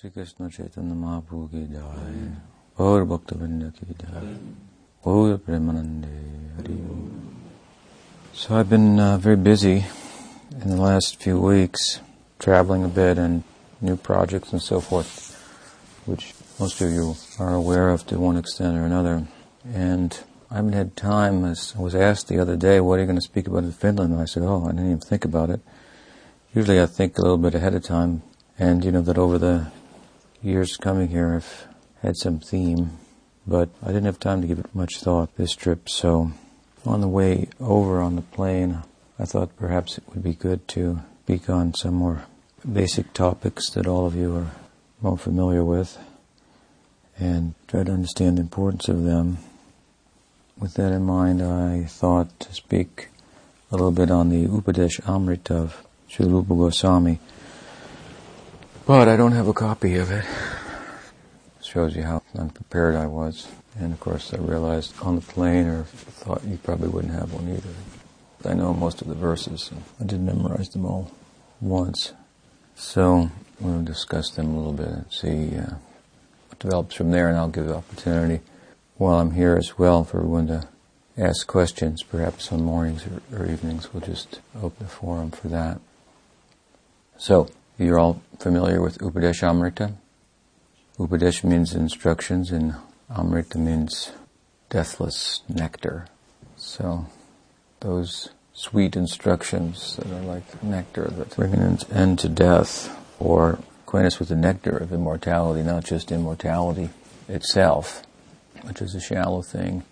श्री कृष्ण चैतन्य महाप्रभु की जय और भक्त वृंद की जय Gauya Premanande Hari Om. So I've been uh, very busy in the last few weeks, traveling a bit and new projects and so forth, which most of you are aware of to one extent or another. And I haven't had time, as I was asked the other day, what are you going to speak about in Finland? And I said, oh, I didn't even think about it. Usually I think a little bit ahead of time, and you know that over the years coming here, I've had some theme, but I didn't have time to give it much thought this trip. So on the way over on the plane, I thought perhaps it would be good to speak on some more basic topics that all of you are more familiar with and try to understand the importance of them. With that in mind, I thought to speak a little bit on the Upadesh Amrita of Sri Rupa Goswami. But I don't have a copy of it. Shows you how unprepared I was. And of course I realized on the plane or thought you probably wouldn't have one either. I know most of the verses. I didn't memorize them all once. So we'll discuss them a little bit and see uh, what develops from there and I'll give the opportunity while I'm here as well for everyone to ask questions, perhaps on mornings or, or evenings. We'll just open the forum for that. So, you're all familiar with Upadesh Amrita? Upadesh means instructions and Amrita means deathless nectar. So, those sweet instructions that are like nectar that bring an end to death or acquaint us with the nectar of immortality, not just immortality itself, which is a shallow thing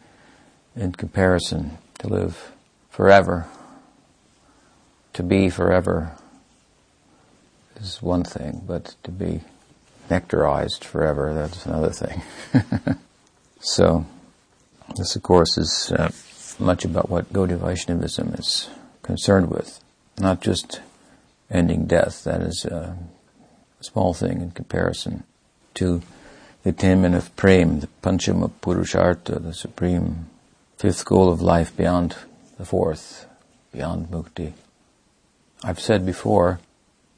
in comparison to live forever, to be forever is one thing, but to be nectarized forever, that's another thing. so, this of course is uh, much about what Gaudiya Vaishnavism is concerned with. Not just ending death, that is a small thing in comparison to the attainment of prem, the panchama purushartha, the supreme fifth goal of life beyond the fourth, beyond mukti. I've said before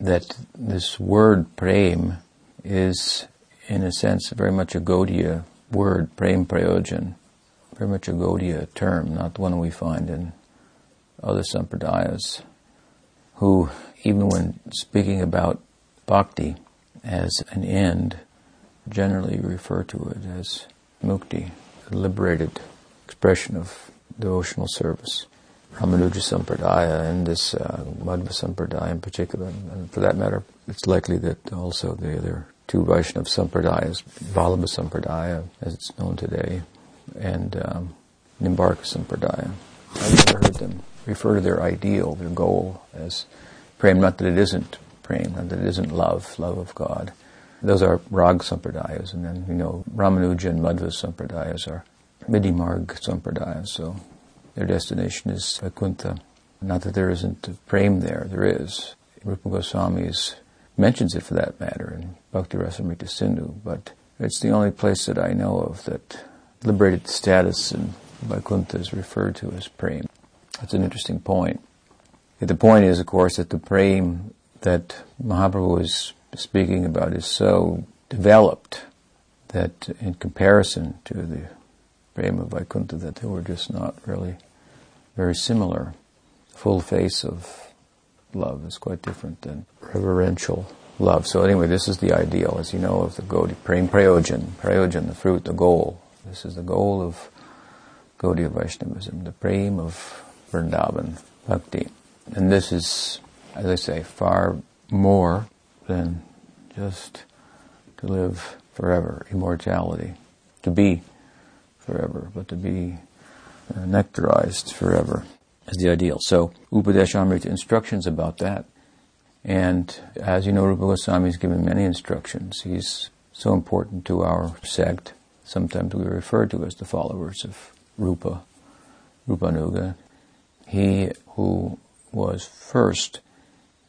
that this word prem is, in a sense, very much a Gaudiya word, prem prayojan, very much a Gaudiya term, not the one we find in other sampradayas, who, even when speaking about bhakti as an end, generally refer to it as mukti, a liberated expression of devotional service. Ramanuja Sampradaya and this uh, Madhva Sampradaya in particular, and for that matter, it's likely that also the other two Vaishnava Sampradayas, Vallabha Sampradaya, as it's known today, and um, Nimbarka Sampradaya. I've never heard them refer to their ideal, their goal, as prem, not that it isn't prem, not that it isn't love, love of God. Those are Rag Sampradayas, and then, you know, Ramanuja and Madhva Sampradayas are Vidhimarg Sampradayas, so their destination is Vaikuntha. Not that there isn't a prem there, there is. Rupa Goswami mentions it for that matter in Bhakti Rasamrita Sindhu, but it's the only place that I know of that liberated status in Vaikuntha is referred to as prem. That's an interesting point. The point is, of course, that the prem that Mahaprabhu is speaking about is so developed that in comparison to the prema Vaikuntha that they were just not really very similar. Full face of love is quite different than reverential love. So anyway, this is the ideal, as you know, of the Gaudiya, prem prayojan, prayojan, the fruit, the goal. This is the goal of Gaudiya Vaishnavism, the prem of Vrindavan Bhakti. And this is, as I say, far more than just to live forever, immortality, to be forever, but to be uh, nectarized forever is the ideal. So, Upadeshamrita instructions about that. And as you know, Rupa Goswami has given many instructions. He's so important to our sect. Sometimes we refer to as the followers of Rupa, Rupanuga. He who was first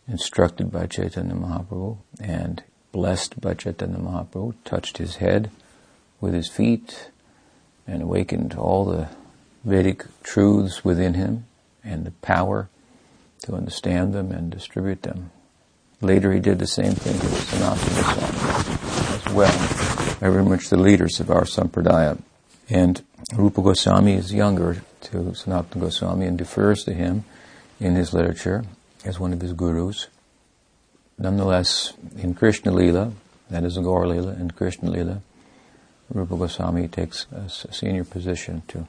instructed by Chaitanya Mahaprabhu and blessed by Chaitanya Mahaprabhu, touched his head with his feet and awakened all the Vedic truths within him and the power to understand them and distribute them. Later he did the same thing with Sanatana Goswami. As well. Very much the leaders of our sampradaya. And Rupa Goswami is younger to Sanatana Goswami and defers to him in his literature as one of his gurus. Nonetheless, in Krishna Lila, that is Gaur Lila, in Krishna Lila, Rupa Goswami takes a senior position to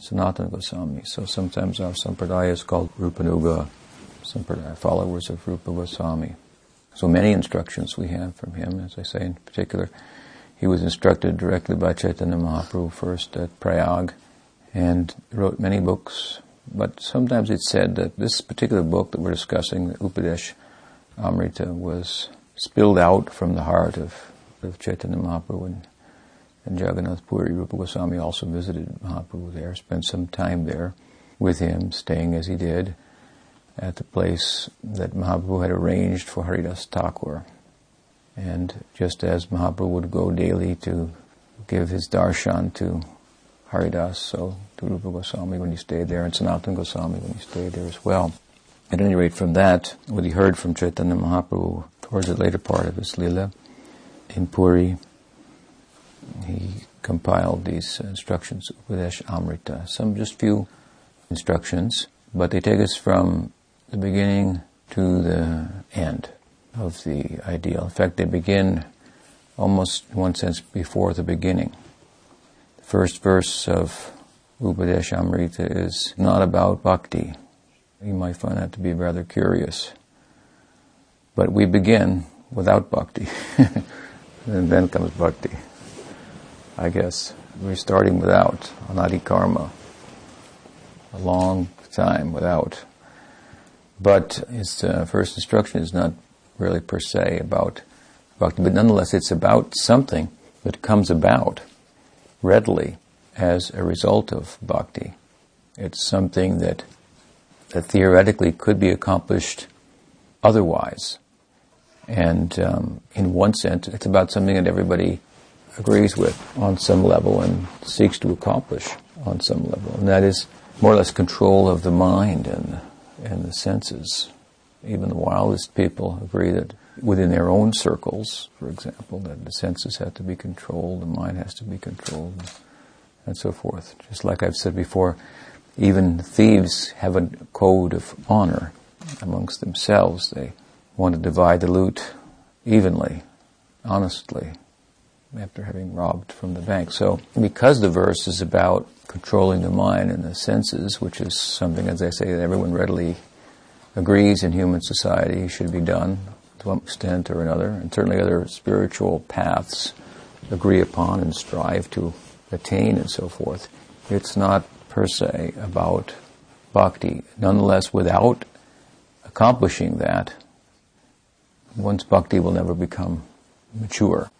Sanatana Goswami. So sometimes our sampradaya is called Rupanuga Sampradaya, followers of Rupa Goswami. So many instructions we have from him, as I say in particular. He was instructed directly by Chaitanya Mahaprabhu first at Prayag and wrote many books. But sometimes it's said that this particular book that we're discussing, the Upadesh Amrita, was spilled out from the heart of, of Chaitanya Mahaprabhu and, and Jagannath Puri. Rupa Goswami also visited Mahaprabhu there, spent some time there with him, staying as he did at the place that Mahaprabhu had arranged for Haridas Thakur. And just as Mahaprabhu would go daily to give his darshan to Haridas, so to Rupa Goswami when he stayed there, and Sanatana Goswami when he stayed there as well. At any rate, from that, what he heard from Chaitanya Mahaprabhu towards the later part of his lila in Puri, he compiled these uh, instructions, Upadesh Amrita. Some just few instructions, but they take us from the beginning to the end of the ideal. In fact, they begin almost, in one sense, before the beginning. The first verse of Upadesh Amrita is not about bhakti. You might find that to be rather curious. But we begin without bhakti, and then comes bhakti. I guess we're starting without anadi karma, a long time without. But his uh, first instruction is not really per se about bhakti, but nonetheless it's about something that comes about readily as a result of bhakti. It's something that that theoretically could be accomplished otherwise. And um, in one sense, it's about something that everybody agrees with on some level and seeks to accomplish on some level. And that is more or less control of the mind and and the senses. Even the wildest people agree that within their own circles, for example, that the senses have to be controlled, the mind has to be controlled, and so forth. Just like I've said before, even thieves have a code of honor amongst themselves. They want to divide the loot evenly, honestly, after having robbed from the bank. So, because the verse is about controlling the mind and the senses, which is something, as I say, that everyone readily agrees in human society should be done to one extent or another, and certainly other spiritual paths agree upon and strive to attain and so forth. It's not per se about bhakti. Nonetheless, without accomplishing that, one's bhakti will never become mature.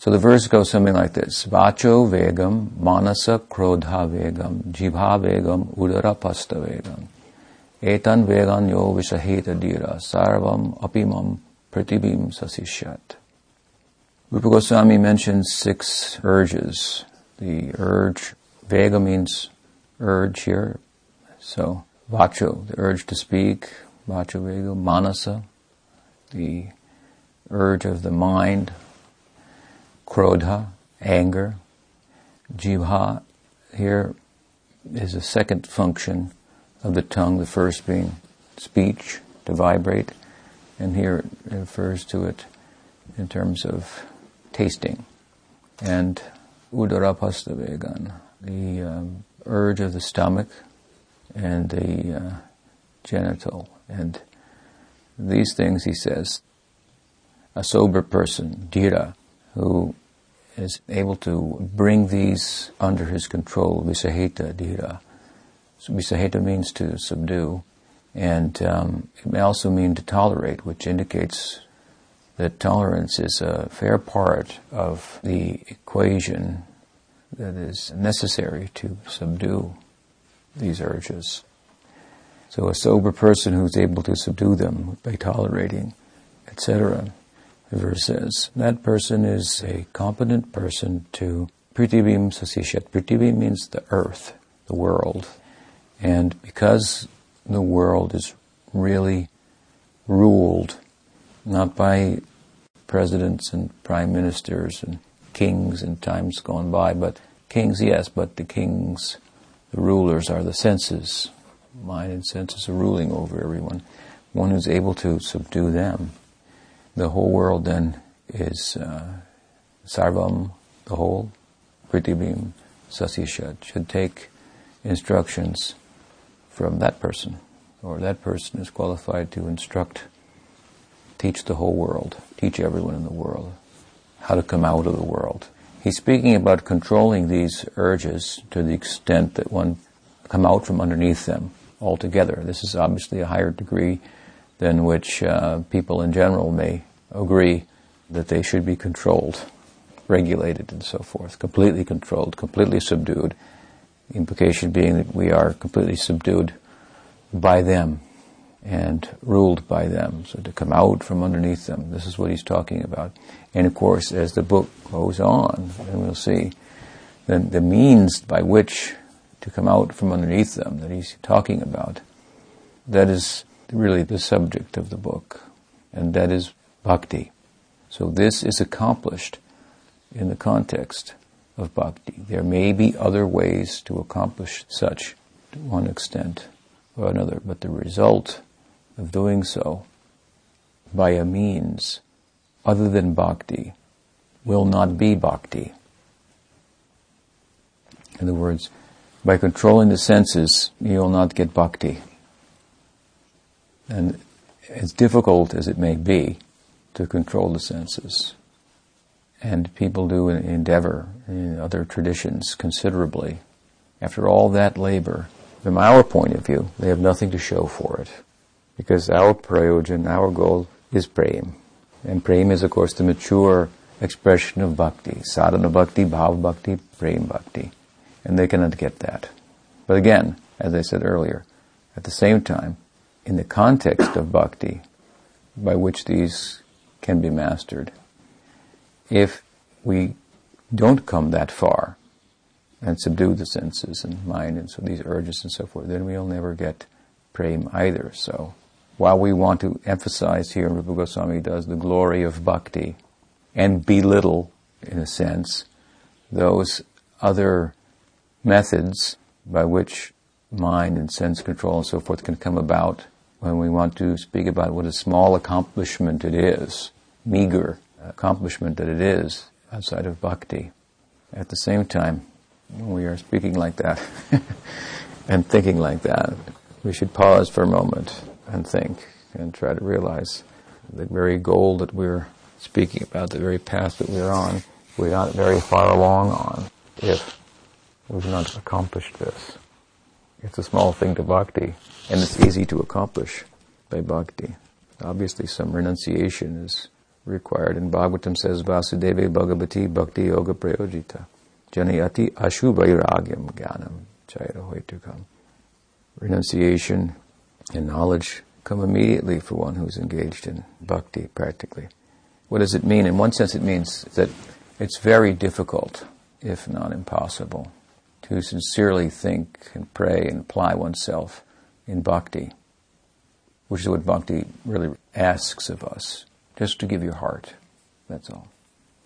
So the verse goes something like this. Vacho vegam, manasa krodha vegam, jibha vegam, udara pasta vegam. Etan vegan yo visaheta dhira, sarvam apimam pratibim sasishyat. Rupa Goswami mentions six urges. The urge, vega means urge here. So, vacho, the urge to speak, vacho vega, manasa, the urge of the mind, krodha, anger. Jivha, here is a second function of the tongue, the first being speech, to vibrate, and here it refers to it in terms of tasting. And udarapastavegan, the um, urge of the stomach and the uh, genital. And these things, he says, a sober person, dhira, who is able to bring these under his control, visaheta dhira. So visaheta means to subdue, and um, it may also mean to tolerate, which indicates that tolerance is a fair part of the equation that is necessary to subdue these urges. So a sober person who's able to subdue them by tolerating, etc., the verse says, that person is a competent person to pritibim sasishat. Pritibim means the earth, the world. And because the world is really ruled not by presidents and prime ministers and kings in times gone by, but kings, yes, but the kings, the rulers are the senses. Mind and senses are ruling over everyone. One who's able to subdue them. The whole world then is uh, sarvam, the whole, pritibim, sasyashad, should take instructions from that person, or that person is qualified to instruct, teach the whole world, teach everyone in the world how to come out of the world. He's speaking about controlling these urges to the extent that one come out from underneath them altogether. This is obviously a higher degree than which uh, people in general may agree that they should be controlled, regulated, and so forth. Completely controlled, completely subdued. implication being that we are completely subdued by them and ruled by them. So to come out from underneath them, this is what he's talking about. And of course, as the book goes on, and we'll see, then the means by which to come out from underneath them that he's talking about, that is really the subject of the book. And that is bhakti. So this is accomplished in the context of bhakti. There may be other ways to accomplish such to one extent or another, but the result of doing so by a means other than bhakti will not be bhakti. In other words, by controlling the senses, you will not get bhakti. And as difficult as it may be to control the senses, and people do endeavor in other traditions considerably, after all that labor, from our point of view, they have nothing to show for it. Because our prayojan, our goal is prema. And prema is, of course, the mature expression of bhakti. Sadhana bhakti, bhav bhakti, prema bhakti. And they cannot get that. But again, as I said earlier, at the same time, in the context of bhakti, by which these can be mastered, if we don't come that far and subdue the senses and mind and so these urges and so forth, then we'll never get prema either. So while we want to emphasize here, Rupa Goswami does, the glory of bhakti and belittle, in a sense, those other methods by which mind and sense control and so forth can come about when we want to speak about what a small accomplishment it is, meager accomplishment that it is outside of bhakti. At the same time, when we are speaking like that and thinking like that, we should pause for a moment and think and try to realize the very goal that we're speaking about, the very path that we're on, we're not very far along on if we've not accomplished this. It's a small thing to bhakti, and it's easy to accomplish by bhakti. Obviously, some renunciation is required, and Bhagavatam says, Vasudeve Bhagavati Bhakti Yoga Prayojita. Janayati Ashubhairagyam Jnanam Chairahoitukam. Renunciation and knowledge come immediately for one who's engaged in bhakti practically. What does it mean? In one sense, it means that it's very difficult, if not impossible, to sincerely think and pray and apply oneself in bhakti, which is what bhakti really asks of us, just to give your heart. That's all.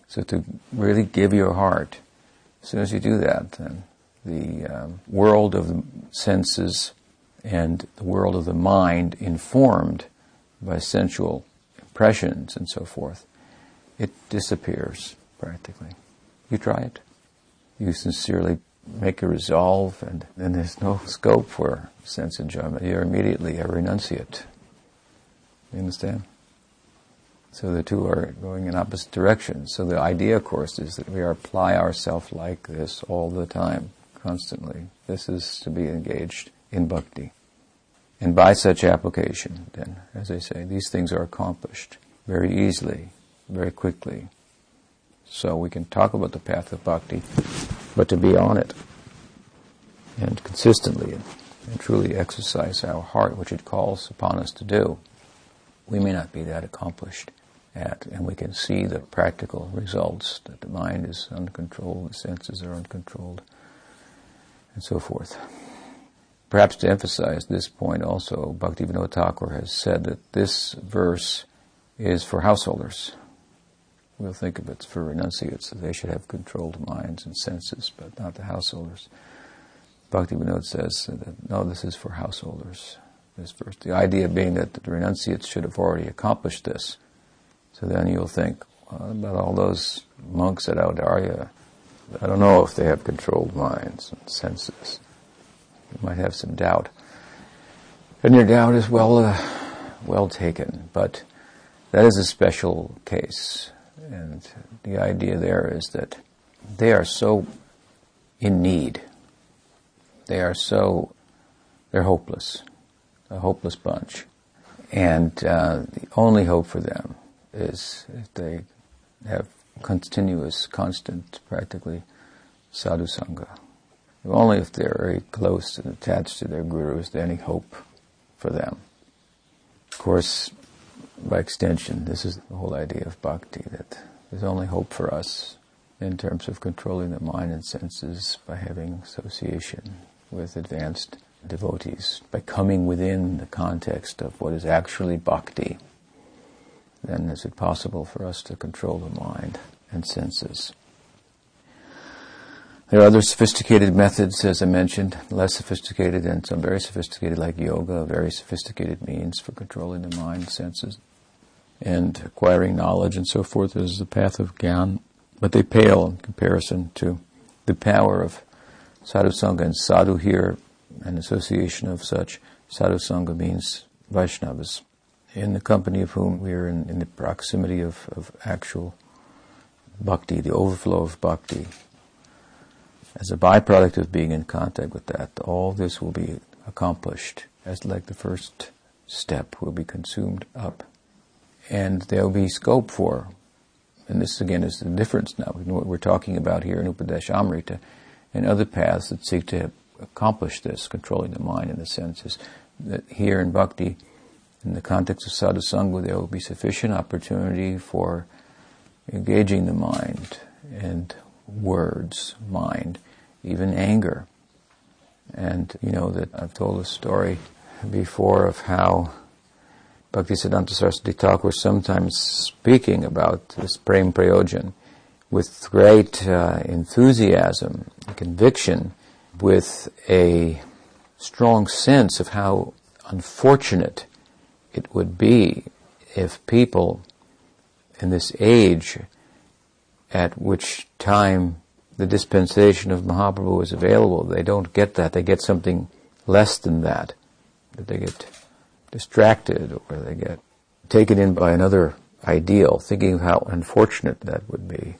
So to really give your heart, as soon as you do that, then the um, world of the senses and the world of the mind informed by sensual impressions and so forth, it disappears practically. You try it. You sincerely make a resolve and then there's no scope for sense enjoyment. You're immediately a renunciate. You understand? So the two are going in opposite directions. So the idea, of course, is that we apply ourselves like this all the time, constantly. This is to be engaged in bhakti. And by such application, then, as I say, these things are accomplished very easily, very quickly. So we can talk about the path of bhakti, but to be on it and consistently and, truly exercise our heart, which it calls upon us to do, we may not be that accomplished at, and we can see the practical results that the mind is uncontrolled, the senses are uncontrolled, and so forth. Perhaps to emphasize this point also, Bhaktivinoda Thakur has said that this verse is for householders. We'll think of it for renunciates they should have controlled minds and senses, but not the householders. Bhakti Vinod says that no, this is for householders. This verse. The idea being that the renunciates should have already accomplished this. So then you'll think well, about all those monks at Audarya. I don't know if they have controlled minds and senses. You might have some doubt. And your doubt is well, uh, well taken, but that is a special case. And the idea there is that they are so in need. They are so, they're hopeless, a hopeless bunch. And uh, the only hope for them is if they have continuous, constant, practically sadhu sangha. Only if they're very close and attached to their guru is there any hope for them. Of course, by extension, this is the whole idea of bhakti, that there's only hope for us in terms of controlling the mind and senses by having association with advanced devotees, by coming within the context of what is actually bhakti. Then is it possible for us to control the mind and senses. There are other sophisticated methods, as I mentioned, less sophisticated and some very sophisticated, like yoga, very sophisticated means for controlling the mind, senses, and acquiring knowledge and so forth is the path of Gyan. But they pale in comparison to the power of sadhu sangha and sadhu here, an association of such. Sadhu sangha means Vaishnavas, in the company of whom we are in, in the proximity of, of actual bhakti, the overflow of bhakti, as a byproduct of being in contact with that, all this will be accomplished as like the first step will be consumed up. And there will be scope for, and this again is the difference now, what we're talking about here in Upadeshamrita and other paths that seek to accomplish this, controlling the mind and the senses, that here in bhakti, in the context of sadhusanga, there will be sufficient opportunity for engaging the mind and words, mind, even anger. And you know that I've told a story before of how Bhaktisiddhanta Saraswati Thakur sometimes speaking about this Prem Prayojan with great uh, enthusiasm, conviction, with a strong sense of how unfortunate it would be if people in this age at which time the dispensation of Mahaprabhu is available. They don't get that. They get something less than that. That they get distracted or they get taken in by another ideal, thinking of how unfortunate that would be.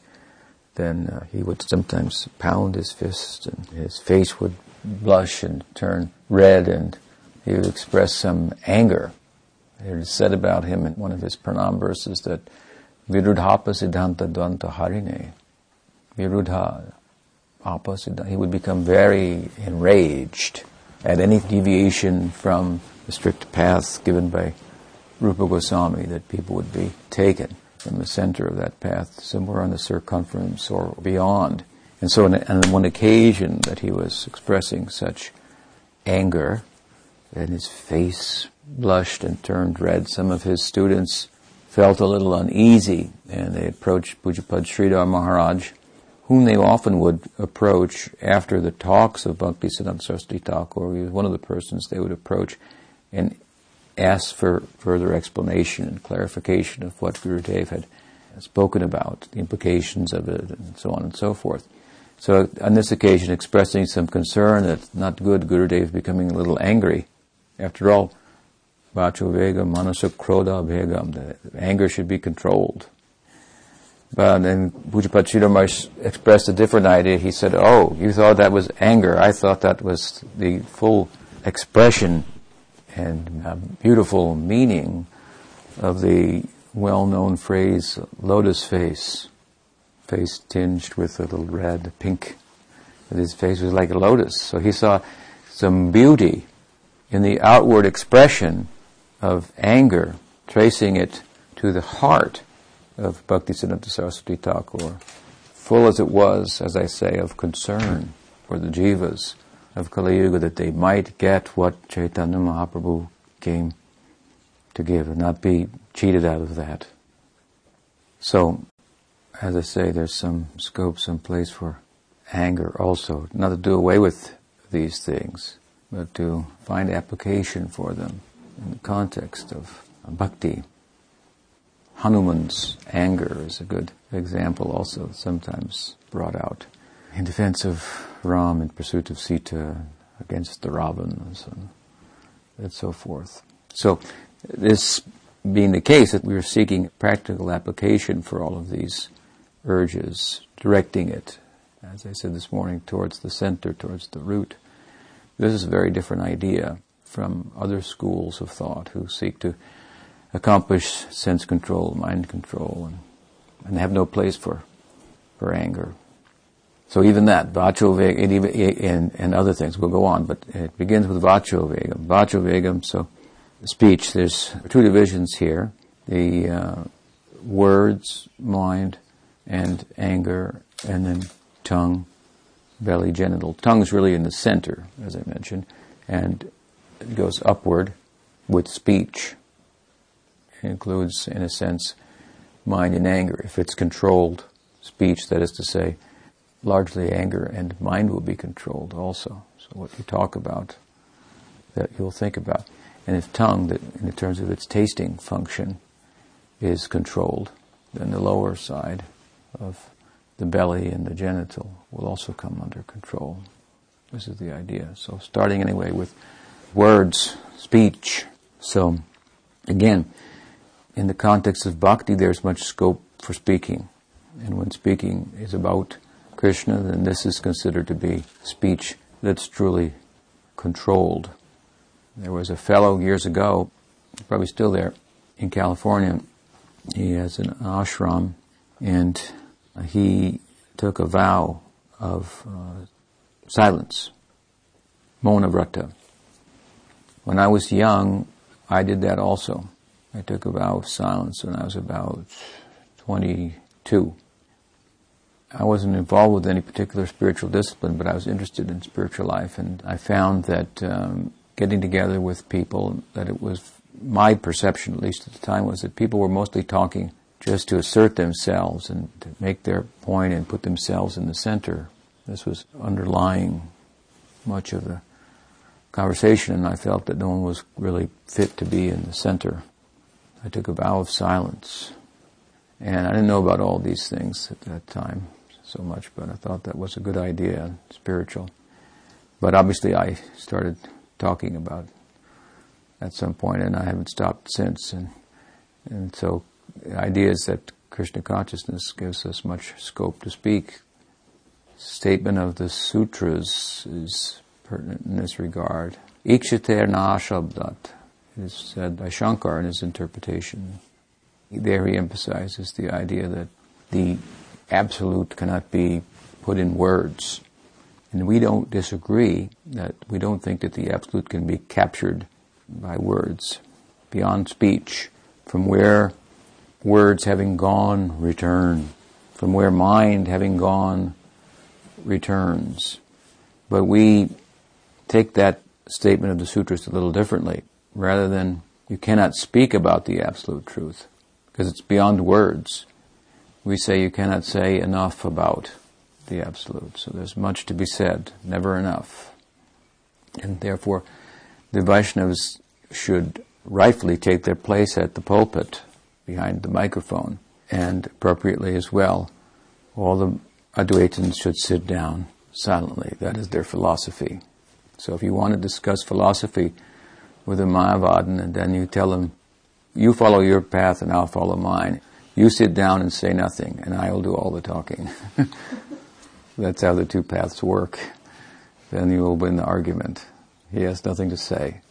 Then uh, he would sometimes pound his fist and his face would blush and turn red and he would express some anger. It is said about him in one of his pranam verses that Virudhapa Siddhanta Dvanta Harine. Virudha, opposite, he would become very enraged at any deviation from the strict path given by Rupa Goswami, that people would be taken from the center of that path, somewhere on the circumference or beyond. And so, on, on one occasion that he was expressing such anger, and his face blushed and turned red, some of his students felt a little uneasy, and they approached Pujapad Sridhar Maharaj, whom they often would approach after the talks of Bhakti Siddhanta Saraswati Thakur. He was one of the persons they would approach and asked for further explanation and clarification of what Gurudev had spoken about, the implications of it, and so on and so forth. So on this occasion, expressing some concern that it's not good, Gurudev becoming a little angry. After all, Vacho Vegam, Manasa Krodha Vegam, the anger should be controlled. But then Sridhar expressed a different idea. He said, oh, you thought that was anger. I thought that was the full expression and beautiful meaning of the well-known phrase, lotus face. Face tinged with a little red, pink. But his face was like a lotus. So he saw some beauty in the outward expression of anger, tracing it to the heart of Bhaktisiddhanta Saraswati Thakur, full as it was, as I say, of concern for the jivas of Kali Yuga that they might get what Chaitanya Mahaprabhu came to give and not be cheated out of that. So, as I say, there's some scope, some place for anger also. Not to do away with these things, but to find application for them in the context of bhakti. Hanuman's anger is a good example also, sometimes brought out in defense of Ram in pursuit of Sita, against the Ravans, and, and so forth. So, this being the case, that we are seeking practical application for all of these urges, directing it, as I said this morning, towards the center, towards the root. This is a very different idea from other schools of thought who seek to accomplish sense control, mind control, and, and have no place for, for anger. So even that, vacho vegam, and, and, other things, will go on, but it begins with vacho vegam. Vacho vegam, so speech, there's two divisions here. The uh, words, mind, and anger, and then tongue, belly, genital. Tongue's really in the center, as I mentioned, and it goes upward with speech. It includes, in a sense, mind and anger. If it's controlled speech, that is to say, largely anger and mind will be controlled also. So what you talk about, that you'll think about. And if tongue, that in terms of its tasting function, is controlled, then the lower side of the belly and the genital will also come under control. This is the idea. So starting anyway with words, speech. So again, in the context of bhakti, there's much scope for speaking. And when speaking is about Krishna, then this is considered to be speech that's truly controlled. There was a fellow years ago, probably still there, in California. He has an ashram, and he took a vow of uh, silence, Mauna Vrata. When I was young, I did that also. I took a vow of silence when I was about 22. I wasn't involved with any particular spiritual discipline, but I was interested in spiritual life, and I found that um, getting together with people, that it was my perception, at least at the time, was that people were mostly talking just to assert themselves and to make their point and put themselves in the center. This was underlying much of the conversation, and I felt that no one was really fit to be in the center. I took a vow of silence. And I didn't know about all these things at that time so much, but I thought that was a good idea, spiritual. But obviously I started talking about at some point, and I haven't stopped since. And, and so the idea is that Krishna consciousness gives us much scope to speak. Statement of the sutras is pertinent in this regard. Ikshiter na shabdat is said by Shankar in his interpretation. There he emphasizes the idea that the absolute cannot be put in words. And we don't disagree that we don't think that the absolute can be captured by words, beyond speech, from where words having gone return, from where mind having gone returns. But we take that statement of the sutras a little differently. Rather than you cannot speak about the absolute truth, because it's beyond words, we say you cannot say enough about the absolute. So there's much to be said, never enough. And therefore, the Vaishnavas should rightfully take their place at the pulpit behind the microphone, and appropriately as well, all the Advaitins should sit down silently. That is their philosophy. So if you want to discuss philosophy with a Mayavadan and then you tell them, you follow your path and I'll follow mine. You sit down and say nothing and I will do all the talking. That's how the two paths work. Then you will win the argument. He has nothing to say.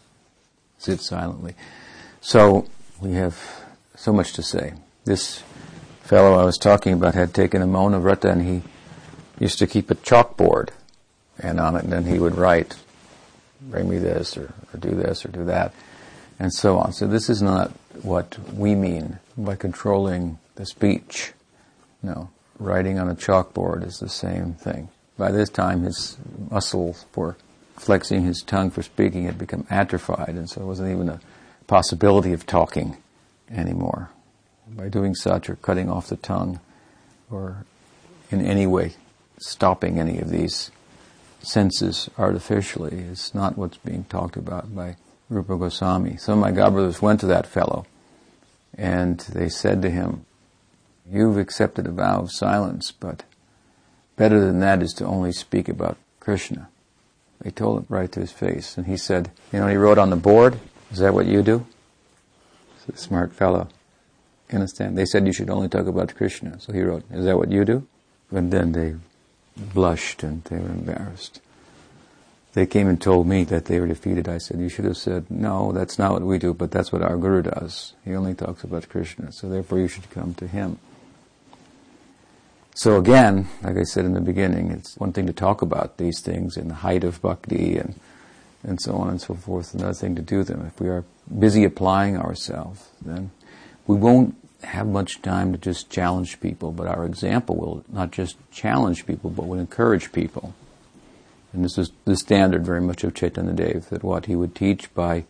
Sit silently. So we have so much to say. This fellow I was talking about had taken a Mauna Vrata and he used to keep a chalkboard and on it and then he would write bring me this or, or do this or do that, and so on. So this is not what we mean by controlling the speech. No, writing on a chalkboard is the same thing. By this time, his muscles for flexing his tongue for speaking had become atrophied, and so it wasn't even a possibility of talking anymore. By doing such or cutting off the tongue, or in any way stopping any of these senses artificially is not what's being talked about by Rupa Goswami. Some of my godbrothers went to that fellow and they said to him, You've accepted a vow of silence, but better than that is to only speak about Krishna. They told him right to his face, and he said, You know, he wrote on the board, Is that what you do? He's a smart fellow. You understand? They said you should only talk about Krishna. So he wrote, Is that what you do? And then they blushed and they were embarrassed. They came and told me that they were defeated. I said, You should have said, No, that's not what we do, but that's what our Guru does. He only talks about Krishna, so therefore you should come to him. So again, like I said in the beginning, it's one thing to talk about these things in the height of bhakti and, and so on and so forth, another thing to do them. If we are busy applying ourselves, then we won't have much time to just challenge people, but our example will not just challenge people, but will encourage people. And this is the standard very much of Chaitanya Dev, that what he would teach by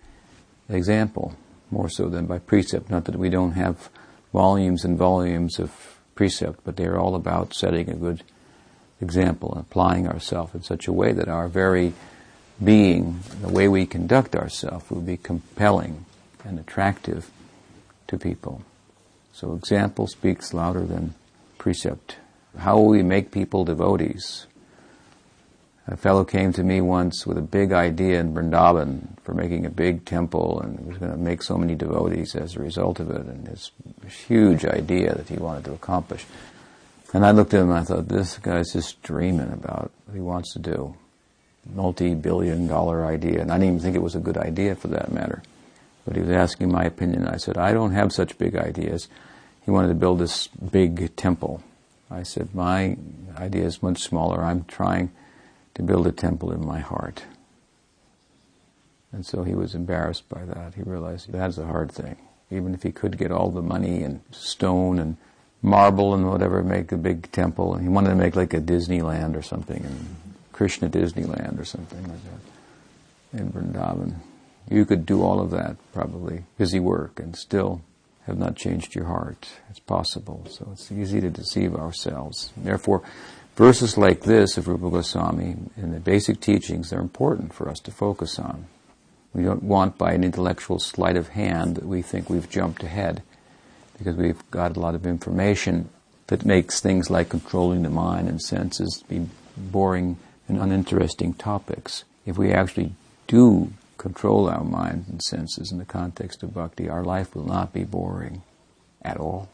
example, more so than by precept. Not that we don't have volumes and volumes of precept, but they're all about setting a good example and applying ourselves in such a way that our very being, the way we conduct ourselves, will be compelling and attractive to people. So example speaks louder than precept. How will we make people devotees? A fellow came to me once with a big idea in Vrindavan for making a big temple and was going to make so many devotees as a result of it, and this huge idea that he wanted to accomplish. And I looked at him and I thought, this guy's just dreaming about what he wants to do. Multi-billion dollar idea, and I didn't even think it was a good idea for that matter. But he was asking my opinion. I said, I don't have such big ideas. He wanted to build this big temple. I said, my idea is much smaller. I'm trying to build a temple in my heart. And so he was embarrassed by that. He realized that's a hard thing. Even if he could get all the money and stone and marble and whatever, make a big temple, he wanted to make like a Disneyland or something, and Krishna Disneyland or something like that in Vrindavan. You could do all of that, probably busy work, and still have not changed your heart. It's possible. So it's easy to deceive ourselves. Therefore, Verses like this of Rupa Goswami in the basic teachings are important for us to focus on. We don't want by an intellectual sleight of hand that we think we've jumped ahead because we've got a lot of information that makes things like controlling the mind and senses be boring and uninteresting topics. If we actually do control our mind and senses in the context of bhakti, our life will not be boring at all.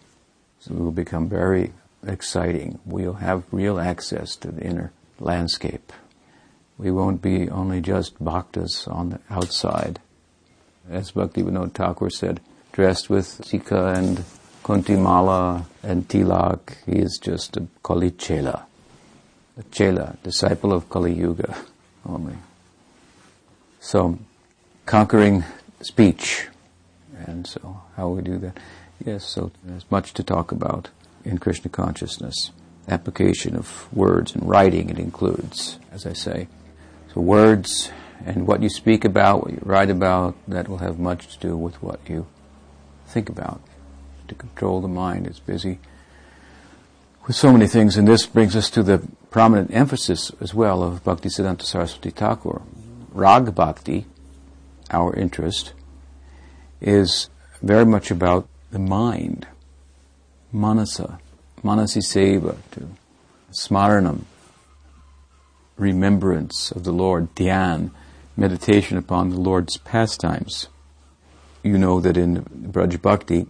So we will become very exciting. We'll have real access to the inner landscape. We won't be only just bhaktas on the outside. As Bhaktivinoda Thakur said, dressed with Sika and Kuntimala and Tilak, he is just a Kali Chela. A Chela, disciple of Kali Yuga only. So, conquering speech. And so, how we do that? Yes, so there's much to talk about in Krishna consciousness. Application of words and writing it includes, as I say. So words and what you speak about, what you write about, that will have much to do with what you think about. To control the mind is busy with so many things, and this brings us to the prominent emphasis as well of Bhaktisiddhanta Saraswati Thakur. Rag Bhakti, our interest, is very much about the mind manasa, manasi seva, to smaranam, remembrance of the Lord, dhyan, meditation upon the Lord's pastimes. You know that in Braj Bhakti,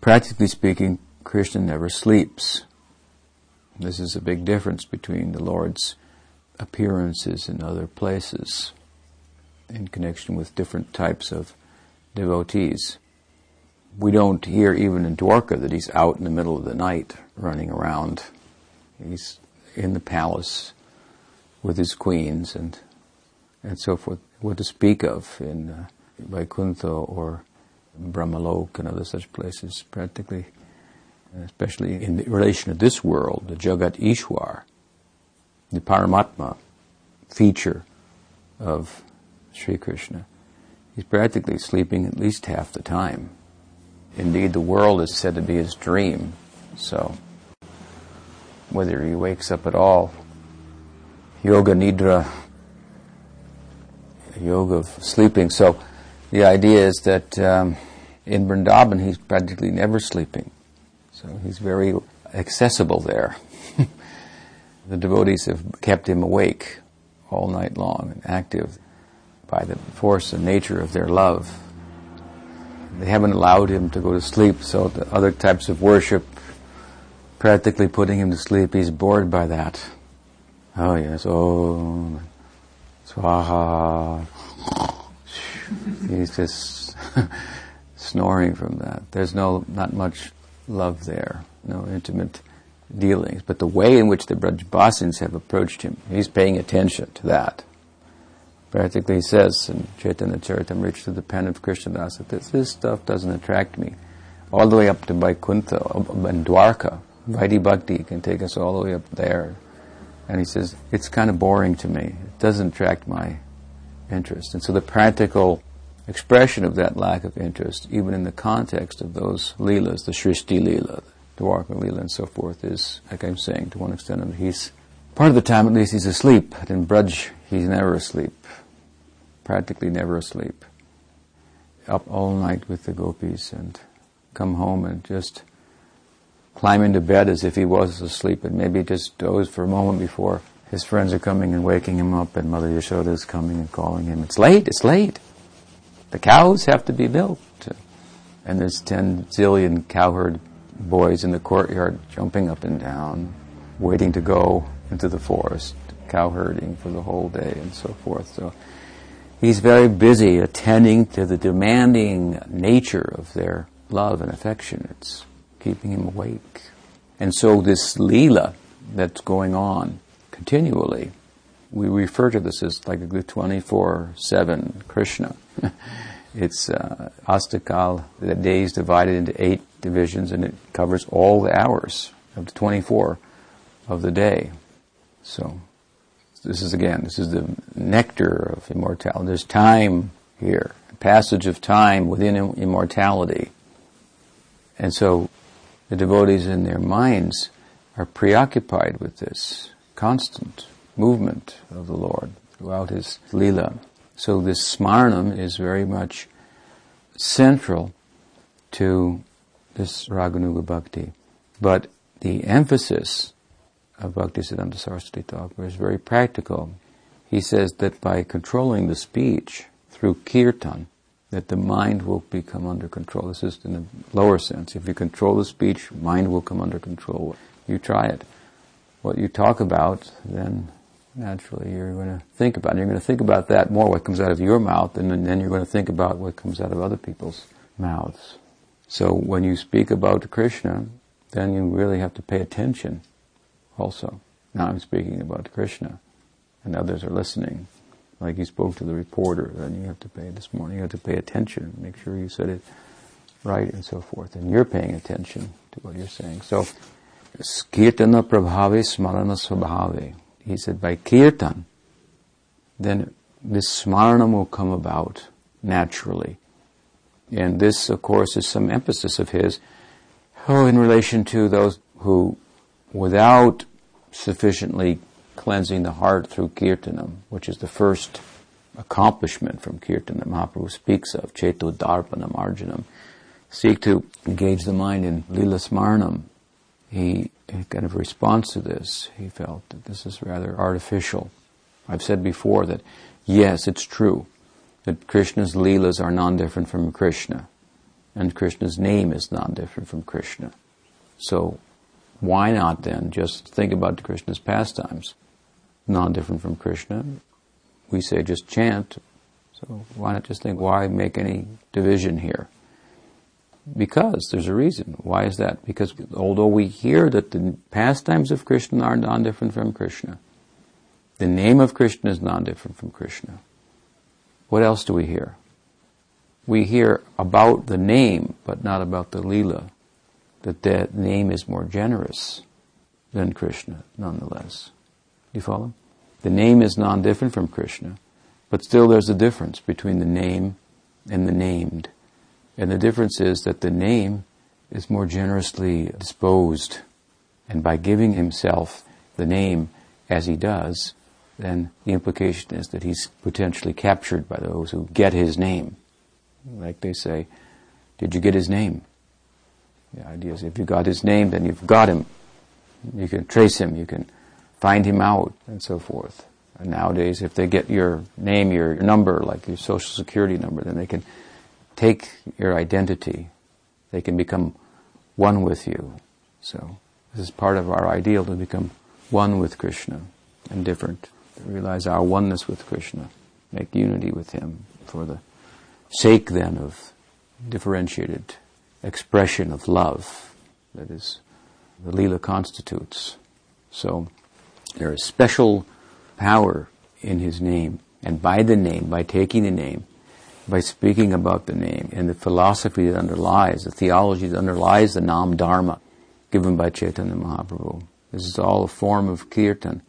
practically speaking, Krishna never sleeps. This is a big difference between the Lord's appearances in other places in connection with different types of devotees we don't hear even in Dwarka that he's out in the middle of the night running around. He's in the palace with his queens and and so forth. What to speak of in uh, Vaikuntha or Brahmalok and other such places, practically, especially in relation to this world, the Jagat Ishwar, the Paramatma feature of Sri Krishna. He's practically sleeping at least half the time. Indeed, the world is said to be his dream. So, whether he wakes up at all. Yoga Nidra, yoga of sleeping. So the idea is that um, in Vrindavan he's practically never sleeping. So he's very accessible there. the devotees have kept him awake all night long and active by the force and nature of their love. They haven't allowed him to go to sleep, so the other types of worship, practically putting him to sleep, he's bored by that. Oh yes, oh, swaha. He's just snoring from that. There's no, not much love there, no intimate dealings. But the way in which the Brajbasins have approached him, he's paying attention to that. Practically he says in Chaitanya Charitamrita to the pen of Krishnadas this, this stuff doesn't attract me. All the way up to Vaikuntha and Dwarka. Vaidhi Bhakti can take us all the way up there. And he says, it's kind of boring to me. It doesn't attract my interest. And so the practical expression of that lack of interest, even in the context of those leelas, the Shrishti Leela, the Dwarka Leela and so forth, is, like I'm saying, to one extent, he's, part of the time at least, he's asleep. In Braj, he's never asleep. Practically never asleep. Up all night with the gopis and come home and just climb into bed as if he was asleep and maybe just doze for a moment before his friends are coming and waking him up and Mother Yashoda is coming and calling him. It's late, it's late. The cows have to be milked. And there's ten zillion cowherd boys in the courtyard jumping up and down, waiting to go into the forest, cowherding for the whole day and so forth. So he's very busy attending to the demanding nature of their love and affection. It's keeping him awake. And so this Leela that's going on continually, we refer to this as like the 24-7 Krishna. it's uh, Astakal, the day is divided into eight divisions and it covers all the hours of the 24 of the day. So this is again, this is the nectar of immortality. There's time here, passage of time within immortality. And so the devotees in their minds are preoccupied with this constant movement of the Lord throughout his lila. So this smarnam is very much central to this Raganuga Bhakti. But the emphasis of Bhaktisiddhanta Saraswati Thakur is very practical. He says that by controlling the speech through kirtan, that the mind will become under control. This is in a lower sense. If you control the speech, mind will come under control. You try it. What you talk about, then naturally you're going to think about it. You're going to think about that more, what comes out of your mouth, and then you're going to think about what comes out of other people's mouths. So when you speak about Krishna, then you really have to pay attention also. Now I'm speaking about Krishna, and others are listening like you spoke to the reporter, then you have to pay this morning, you have to pay attention, make sure you said it right and so forth. And you're paying attention to what you're saying. So, kirtana prabhave smarana svabhave. He said by kirtan, then this smarana will come about naturally. And this, of course, is some emphasis of his, oh, in relation to those who, without sufficiently cleansing the heart through kirtanam, which is the first accomplishment from kirtan that Mahaprabhu speaks of, cheto darpana marjanam. Seek to engage the mind in lila smarnam. He, he kind of responds to this. He felt that this is rather artificial. I've said before that yes, it's true that Krishna's leelas are non-different from Krishna, and Krishna's name is non-different from Krishna. So why not then just think about Krishna's pastimes? non-different from Krishna. We say just chant. So why not just think, why make any division here? Because there's a reason. Why is that? Because although we hear that the pastimes of Krishna are non-different from Krishna, the name of Krishna is non-different from Krishna. What else do we hear? We hear about the name, but not about the lila. That that name is more generous than Krishna, nonetheless. Do you follow? The name is non-different from Krishna, but still there's a difference between the name and the named. And the difference is that the name is more generously disposed And by giving himself the name as he does, then the implication is that he's potentially captured by those who get his name. Like they say, did you get his name? The idea is if you got his name, then you've got him. You can trace him, you can find him out, and so forth. And nowadays, if they get your name, your number, like your social security number, then they can take your identity. They can become one with you. So, this is part of our ideal to become one with Krishna and different. To realize our oneness with Krishna, make unity with Him for the sake then of differentiated expression of love that is the lila constitutes. So there is special power in his name, and by the name, by taking the name, by speaking about the name, and the philosophy that underlies, the theology that underlies the Nam Dharma given by Chaitanya Mahaprabhu. This is all a form of kirtan.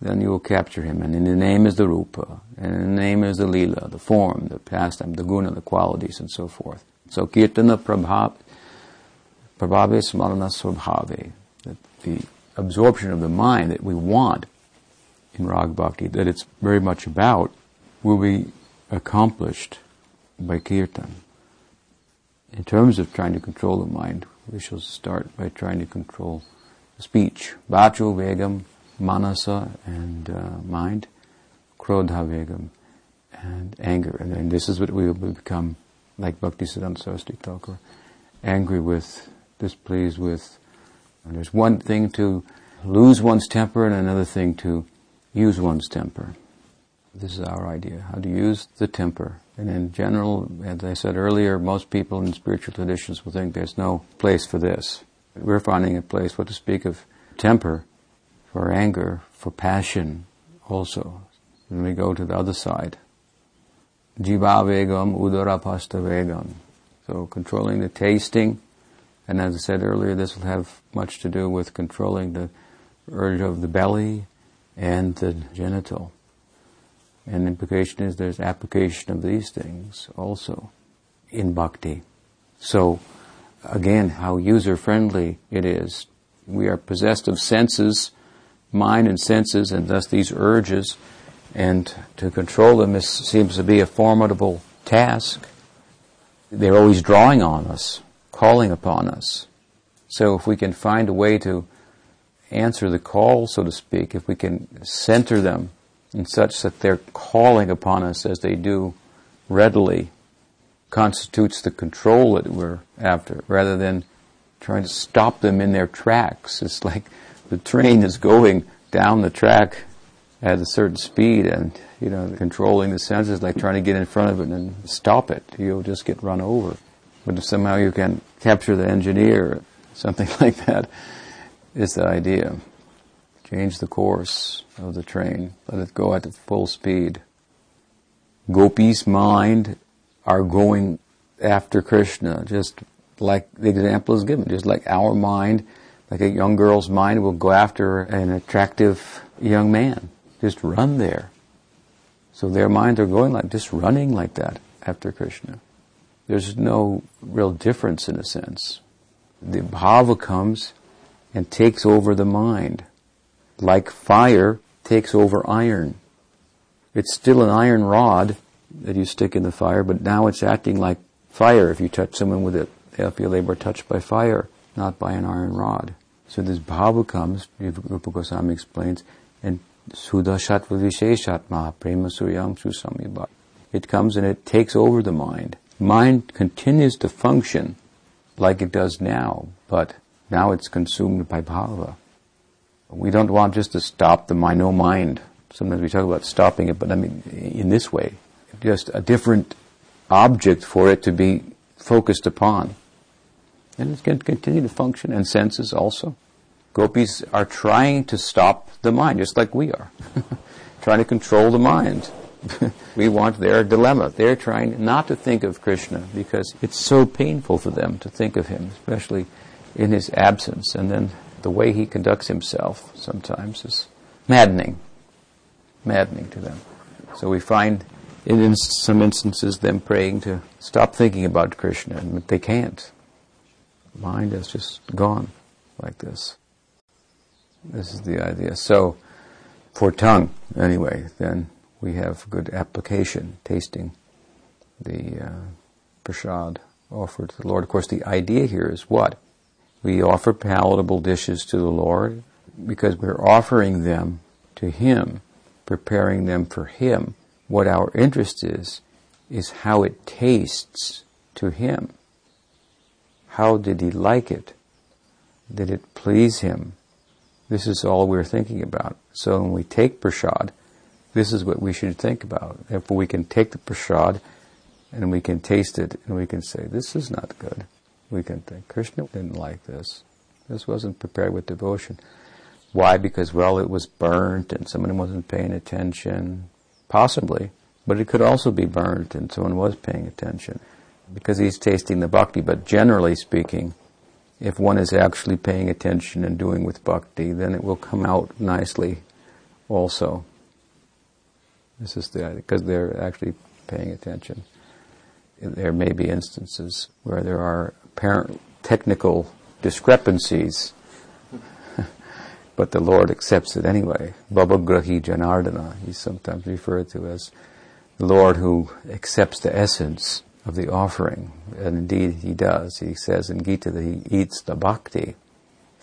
Then you will capture him, and in the name is the rupa, and in the name is the lila, the form, the pastime, the guna, the qualities, and so forth. So kirtana prabhav, prabhave smarana swabhave, the absorption of the mind that we want in Rag Bhakti, that it's very much about, will be accomplished by kirtan. In terms of trying to control the mind, we shall start by trying to control speech. Vachu Vegam, Manasa, and uh, mind. Krodha Vegam, and anger. And then this is what we will become like Bhaktisiddhanta Saraswati Thakur, angry with, displeased with. And there's one thing to lose one's temper and another thing to use one's temper. This is our idea, how to use the temper. And in general, as I said earlier, most people in spiritual traditions will think there's no place for this. We're finding a place, what to speak of temper, for anger, for passion also. When we go to the other side, Jihva Vegam, Udaropastha Vegam. So controlling the tasting, and as I said earlier, this will have much to do with controlling the urge of the belly and the genital. And implication is there's application of these things also in bhakti. So, again, how user friendly it is. We are possessed of senses, mind and senses, and thus these urges and to control them is, seems to be a formidable task. They're always drawing on us, calling upon us. So if we can find a way to answer the call, so to speak, if we can center them in such that they're calling upon us as they do readily, constitutes the control that we're after, rather than trying to stop them in their tracks. It's like the train is going down the track at a certain speed and, you know, controlling the senses like trying to get in front of it and stop it. You'll just get run over. But if somehow you can capture the engineer, something like that is the idea. Change the course of the train. Let it go at full speed. Gopis' mind are going after Krishna, just like the example is given, just like our mind, like a young girl's mind will go after an attractive young man just run there. So their minds are going like, just running like that after Krishna. There's no real difference in a sense. The bhava comes and takes over the mind. Like fire takes over iron. It's still an iron rod that you stick in the fire, but now it's acting like fire. If you touch someone with it, they'll feel they were touched by fire, not by an iron rod. So this bhava comes, Rupa Goswami explains, Shuddha-sattva Visheshatma Prema Suryam Susamibha. It comes and it takes over the mind. Mind continues to function like it does now, but now it's consumed by bhava. We don't want just to stop the mind, no mind. Sometimes we talk about stopping it, but I mean in this way. Just a different object for it to be focused upon. And it's going to continue to function, and senses also. Gopis are trying to stop the mind, just like we are. trying to control the mind. we want their dilemma. They're trying not to think of Krishna because it's so painful for them to think of him, especially in his absence. And then the way he conducts himself sometimes is maddening. Maddening to them. So we find in some instances them praying to stop thinking about Krishna, and they can't. Mind is just gone like this. This is the idea. So, for tongue, anyway, then we have good application, tasting the uh, prasad offered to the Lord. Of course, the idea here is what? We offer palatable dishes to the Lord because we're offering them to Him, preparing them for Him. What our interest is, is how it tastes to Him. How did He like it? Did it please Him? This is all we're thinking about. So when we take prasad, this is what we should think about. If we can take the prasad and we can taste it and we can say, this is not good. We can think, Krishna didn't like this. This wasn't prepared with devotion. Why? Because, well, it was burnt and someone wasn't paying attention. Possibly. But it could also be burnt and someone was paying attention. Because he's tasting the bhakti. But generally speaking, if one is actually paying attention and doing with bhakti, then it will come out nicely also. This is the because they're actually paying attention. There may be instances where there are apparent technical discrepancies, but the Lord accepts it anyway. Bhavagrahi Janardana, he's sometimes referred to as the Lord who accepts the essence of the offering. And indeed he does. He says in Gita that he eats the bhakti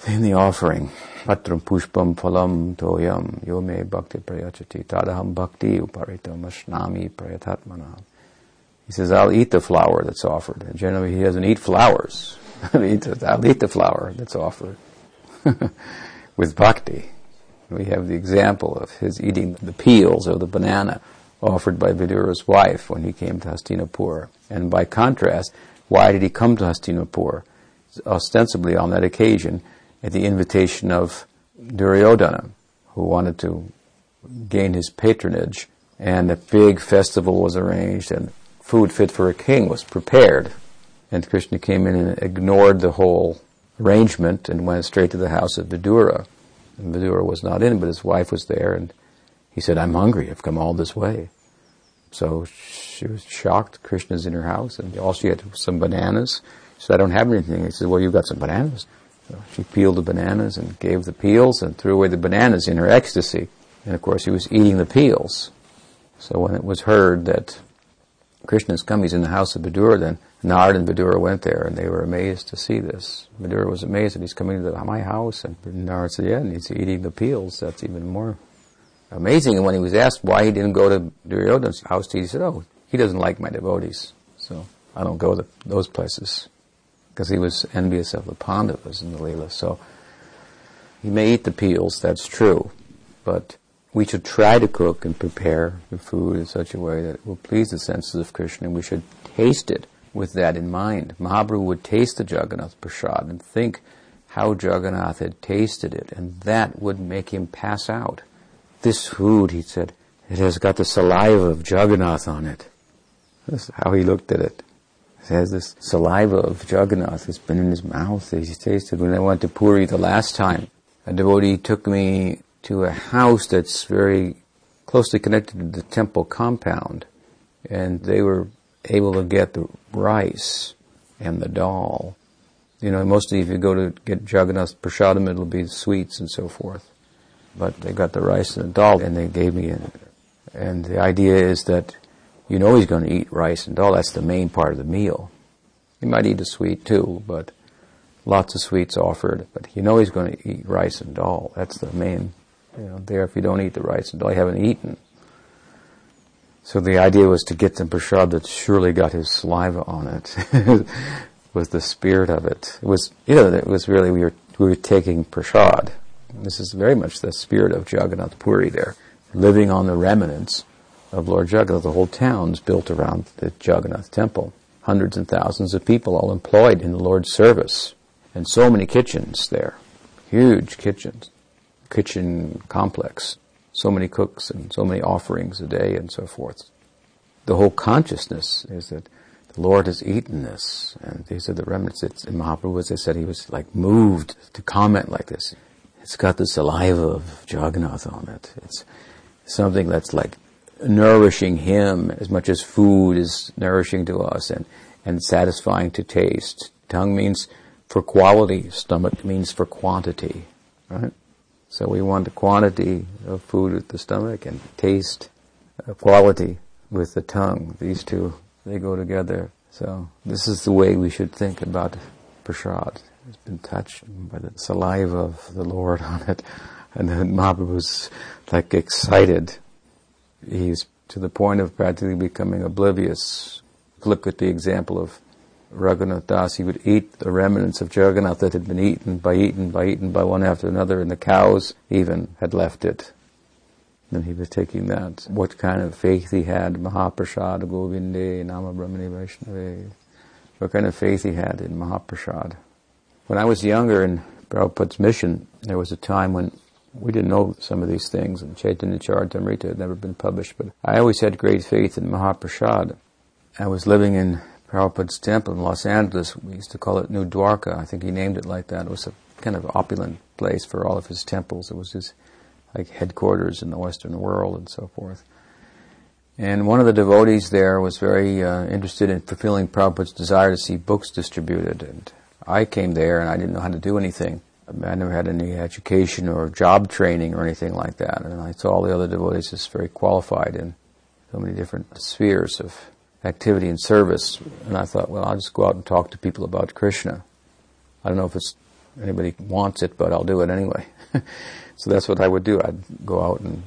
in the offering. Patram pushpam phalam toyam yome bhakti prayachati tadaham bhakti upahritam ashnami prayatatmana. He says, I'll eat the flower that's offered. And generally he doesn't eat flowers. he says, I'll eat the flower that's offered. With bhakti. We have the example of his eating the peels of the banana offered by Vidura's wife when he came to Hastinapur. And by contrast, why did he come to Hastinapur? Ostensibly on that occasion, at the invitation of Duryodhana, who wanted to gain his patronage, and a big festival was arranged, and food fit for a king was prepared. And Krishna came in and ignored the whole arrangement and went straight to the house of Vidura. And Vidura was not in, but his wife was there, and he said, I'm hungry. I've come all this way. So she was shocked. Krishna's in her house, and all she had was some bananas. She said, I don't have anything. He said, Well, you've got some bananas. So she peeled the bananas and gave the peels and threw away the bananas in her ecstasy. And of course, he was eating the peels. So when it was heard that Krishna's come, he's in the house of Vidura, then Narad and Vidura went there, and they were amazed to see this. Vidura was amazed that he's coming to my house, and Narad said, yeah, and he's eating the peels. That's even more amazing. And when he was asked why he didn't go to Duryodhana's house, he said, oh, he doesn't like my devotees, so I don't go to those places. Because he was envious of the Pandavas in the Leela. So he may eat the peels, that's true, but we should try to cook and prepare the food in such a way that it will please the senses of Krishna, and we should taste it with that in mind. Mahaprabhu would taste the Jagannath Prasad and think how Jagannath had tasted it, and that would make him pass out. This food, he said, it has got the saliva of Jagannath on it. That's how he looked at it. It has this saliva of Jagannath that's been in his mouth he's tasted. When I went to Puri the last time, a devotee took me to a house that's very closely connected to the temple compound. And they were able to get the rice and the dal. You know, mostly if you go to get Jagannath Prasadam, it'll be the sweets and so forth but they got the rice and the dal and they gave me it. And the idea is that you know he's going to eat rice and dal. That's the main part of the meal. He might eat a sweet too, but lots of sweets offered. But you know he's going to eat rice and dal. That's the main, you know, there if you don't eat the rice and dal, you haven't eaten. So the idea was to get some prasad that surely got his saliva on it. was the spirit of it. It was, you know, it was really, we were, we were taking prasad. This is very much the spirit of Jagannath Puri there, living on the remnants of Lord Jagannath. The whole town's built around the Jagannath temple. Hundreds and thousands of people all employed in the Lord's service. And so many kitchens there. Huge kitchens. Kitchen complex. So many cooks and so many offerings a day and so forth. The whole consciousness is that the Lord has eaten this. And these are the remnants. It's, in Mahaprabhu, as I said, he was like moved to comment like this. It's got the saliva of Jagannath on it. It's something that's like nourishing him as much as food is nourishing to us and, and satisfying to taste. Tongue means for quality, stomach means for quantity, right? So we want the quantity of food with the stomach and taste, uh, quality with the tongue. These two, they go together. So this is the way we should think about prasad. It's been touched by the saliva of the Lord on it. And then Mahaprabhu's like excited. He's to the point of practically becoming oblivious. Look at the example of Raghunath Das. He would eat the remnants of Jagannath that had been eaten by eaten by eaten by one after another, and the cows even had left it. Then he was taking that. What kind of faith he had, Mahaprasad Govinde Nama Brahmani Vaishnave. What kind of faith he had in Mahaprasad. When I was younger in Prabhupada's mission, there was a time when we didn't know some of these things, and Chaitanya Charitamrita had never been published, but I always had great faith in Mahaprasad. I was living in Prabhupada's temple in Los Angeles. We used to call it New Dwarka. I think he named it like that. It was a kind of opulent place for all of his temples. It was his like headquarters in the Western world and so forth. And one of the devotees there was very uh, interested in fulfilling Prabhupada's desire to see books distributed. And I came there and I didn't know how to do anything. I never had any education or job training or anything like that. And I saw all the other devotees as very qualified in so many different spheres of activity and service. And I thought, well, I'll just go out and talk to people about Krishna. I don't know if it's anybody wants it, but I'll do it anyway. so that's what I would do. I'd go out and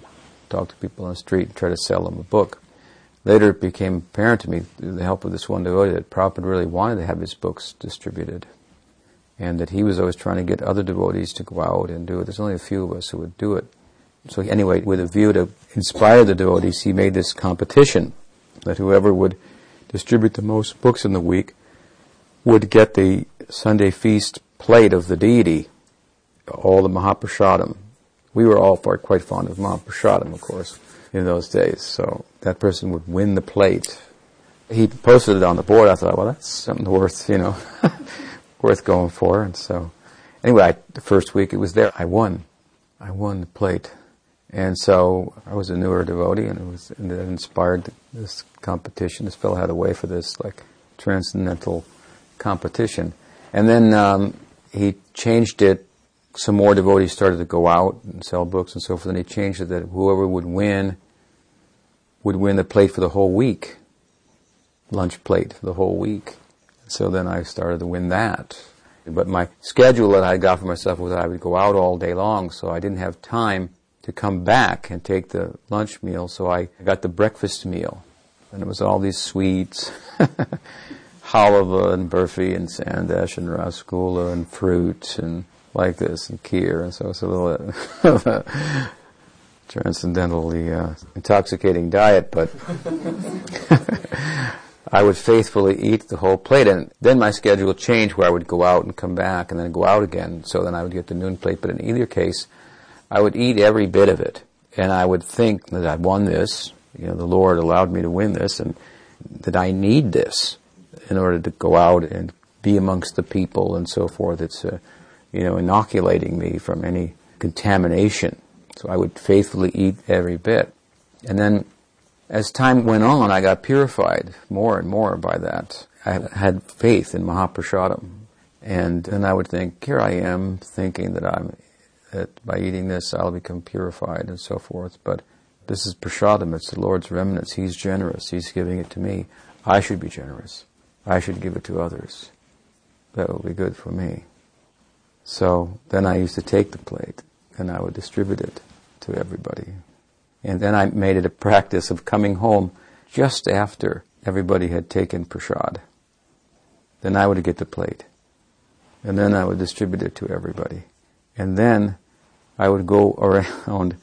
talk to people on the street and try to sell them a book. Later it became apparent to me through the help of this one devotee that Prabhupada really wanted to have his books distributed. And that he was always trying to get other devotees to go out and do it. There's only a few of us who would do it. So anyway, with a view to inspire the devotees, he made this competition that whoever would distribute the most books in the week would get the Sunday feast plate of the deity, all the Mahaprasadam. We were all quite fond of Mahaprasadam, of course, in those days. So that person would win the plate. He posted it on the board. I thought, well, that's something worth, you know, worth going for. And so, anyway, I, the first week it was there, I won. I won the plate. And so I was a newer devotee, and it was and that inspired this competition. This fellow had a way for this like transcendental competition, and then um, he changed it. Some more devotees started to go out and sell books and so forth. And he changed it that whoever would win would win the plate for the whole week, lunch plate for the whole week. So then I started to win that. But my schedule that I got for myself was that I would go out all day long, so I didn't have time to come back and take the lunch meal. So I got the breakfast meal, and it was all these sweets, halva and burfi and sandesh and rasgulla and fruit and like this and kheer. And so it's a little transcendentally uh, intoxicating diet, but I would faithfully eat the whole plate. And then my schedule changed where I would go out and come back and then go out again. So then I would get the noon plate. But in either case, I would eat every bit of it. And I would think that I won this. You know, the Lord allowed me to win this and that I need this in order to go out and be amongst the people and so forth. It's, uh, you know, inoculating me from any contamination. So I would faithfully eat every bit. And then as time went on, I got purified more and more by that. I had faith in Mahaprasadam. And then I would think, here I am thinking that I'm, that by eating this I'll become purified and so forth. But this is prasadam, it's the Lord's remnants. He's generous. He's giving it to me. I should be generous. I should give it to others. That will be good for me. So then I used to take the plate and I would distribute it to everybody. And then I made it a practice of coming home just after everybody had taken prasad. Then I would get the plate. And then I would distribute it to everybody. And then I would go around.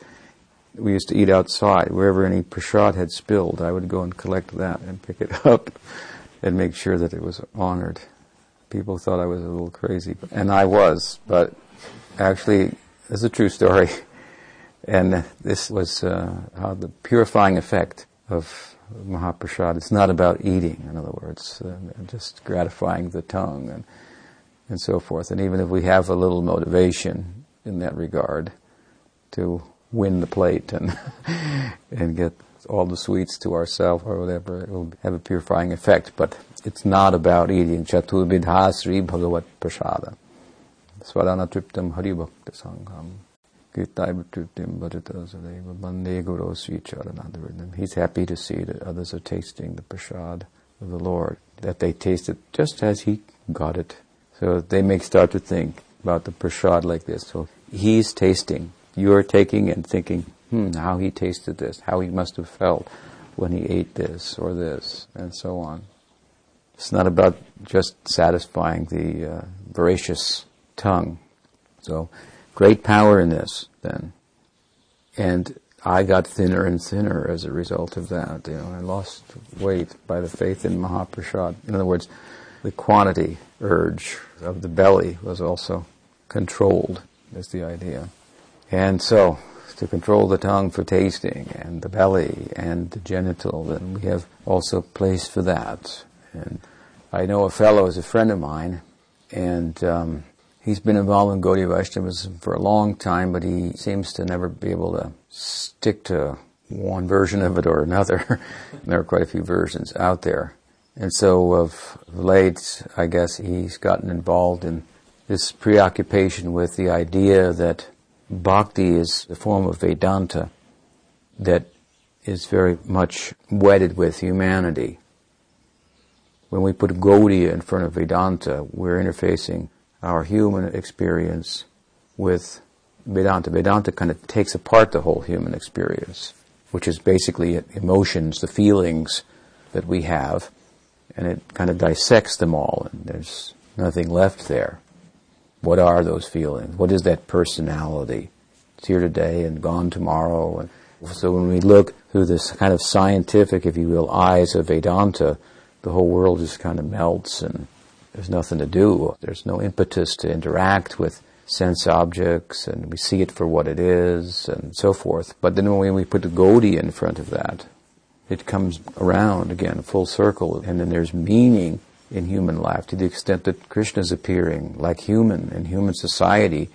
We used to eat outside. Wherever any prasad had spilled, I would go and collect that and pick it up and make sure that it was honored. People thought I was a little crazy. And I was, but actually, it's a true story. And this was uh, how the purifying effect of Mahaprasad. It's not about eating, in other words, uh, just gratifying the tongue and, and so forth. And even if we have a little motivation in that regard to win the plate and, and get all the sweets to ourselves or whatever, it will have a purifying effect. But it's not about eating. Chaturbidha Sri Bhagavat Prasada. Swadana Triptam Haribhakta Sangham. He's happy to see that others are tasting the prasad of the Lord, that they taste it just as he got it. So they may start to think about the prasad like this. So he's tasting. You're taking and thinking, hmm, how he tasted this, how he must have felt when he ate this or this, and so on. It's not about just satisfying the uh, voracious tongue. So, great power in this, then. And I got thinner and thinner as a result of that. You know, I lost weight by the faith in Mahaprasad. In other words, the quantity urge of the belly was also controlled, is the idea. And so, to control the tongue for tasting, and the belly, and the genital, then we have also place for that. And I know a fellow is a friend of mine, and um, he's been involved in Gaudiya Vaishnavism for a long time, but he seems to never be able to stick to one version of it or another. there are quite a few versions out there. And so of late, I guess he's gotten involved in this preoccupation with the idea that bhakti is a form of Vedanta that is very much wedded with humanity. When we put Gaudiya in front of Vedanta, we're interfacing our human experience with Vedanta. Vedanta kind of takes apart the whole human experience, which is basically emotions, the feelings that we have, and it kind of dissects them all, and there's nothing left there. What are those feelings? What is that personality? It's here today and gone tomorrow. And so when we look through this kind of scientific, if you will, eyes of Vedanta, the whole world just kind of melts and there's nothing to do. There's no impetus to interact with sense objects and we see it for what it is and so forth. But then when we put the Gaudiya in front of that, it comes around again, full circle, and then there's meaning in human life to the extent that Krishna is appearing like human in human society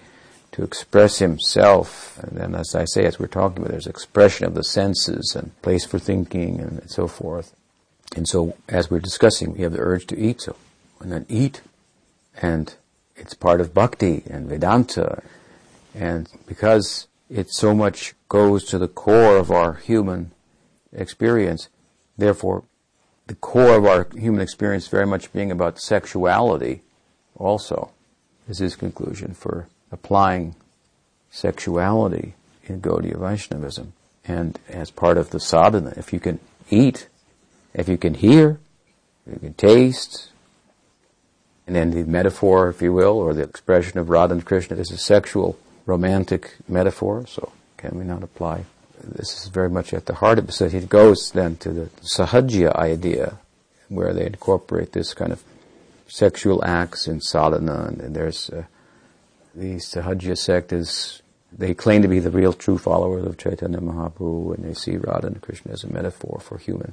to express himself. And then, as I say, as we're talking about, there's expression of the senses and place for thinking and so forth. And so, as we're discussing, we have the urge to eat, so and then eat, and it's part of bhakti and Vedanta. And because it so much goes to the core of our human experience, therefore, the core of our human experience very much being about sexuality also is his conclusion for applying sexuality in Gaudiya Vaishnavism. And as part of the sadhana, if you can eat, if you can hear, you can taste, and then the metaphor, if you will, or the expression of Radha and Krishna is a sexual, romantic metaphor, so can we not apply this is very much at the heart of it. So it goes then to the sahajiya idea, where they incorporate this kind of sexual acts in sadhana, and, there's uh, the sahajiya sect is they claim to be the real true followers of Chaitanya Mahaprabhu, and they see Radha and Krishna as a metaphor for human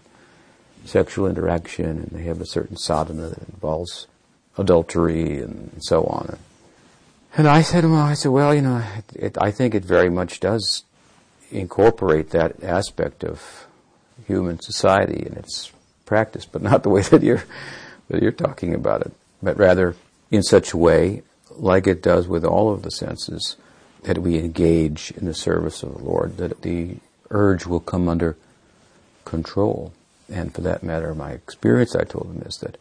sexual interaction, and they have a certain sadhana that involves adultery and so on. And I said, well, I said, well, you know, it, I think it very much does incorporate that aspect of human society in its practice, but not the way that you're that you're talking about it, but rather in such a way, like it does with all of the senses, that we engage in the service of the Lord, that the urge will come under control. And for that matter, my experience, I told him, is that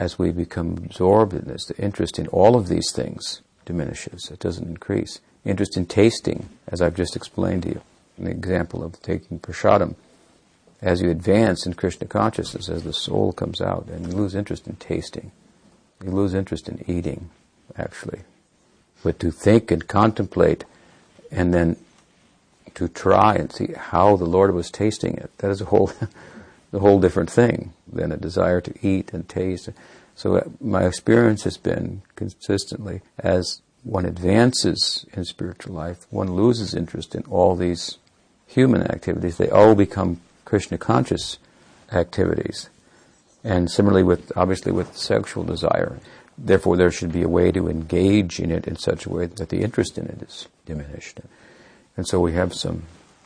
as we become absorbed in this, the interest in all of these things diminishes. It doesn't increase interest in tasting, as I've just explained to you, an example of taking prasadam. As you advance in Krishna consciousness, as the soul comes out, and you lose interest in tasting, you lose interest in eating, actually. But to think and contemplate, and then to try and see how the Lord was tasting it, that is a whole, a whole different thing than a desire to eat and taste. So uh, my experience has been consistently as one advances in spiritual life, one loses interest in all these human activities. They all become Krishna conscious activities. And similarly with, obviously with sexual desire. Therefore there should be a way to engage in it in such a way that the interest in it is diminished. And so we have some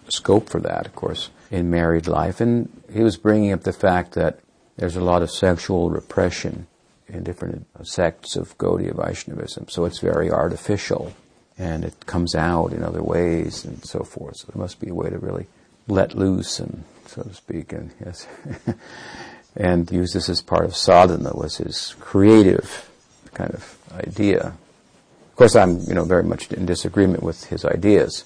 scope for that, of course, in married life. And he was bringing up the fact that there's a lot of sexual repression in different sects of Gaudiya Vaishnavism. So it's very artificial. and it comes out in other ways and so forth. So there must be a way to really let loose and so to speak, and yes, and use this as part of sadhana was his creative kind of idea. Of course, I'm you know very much in disagreement with his ideas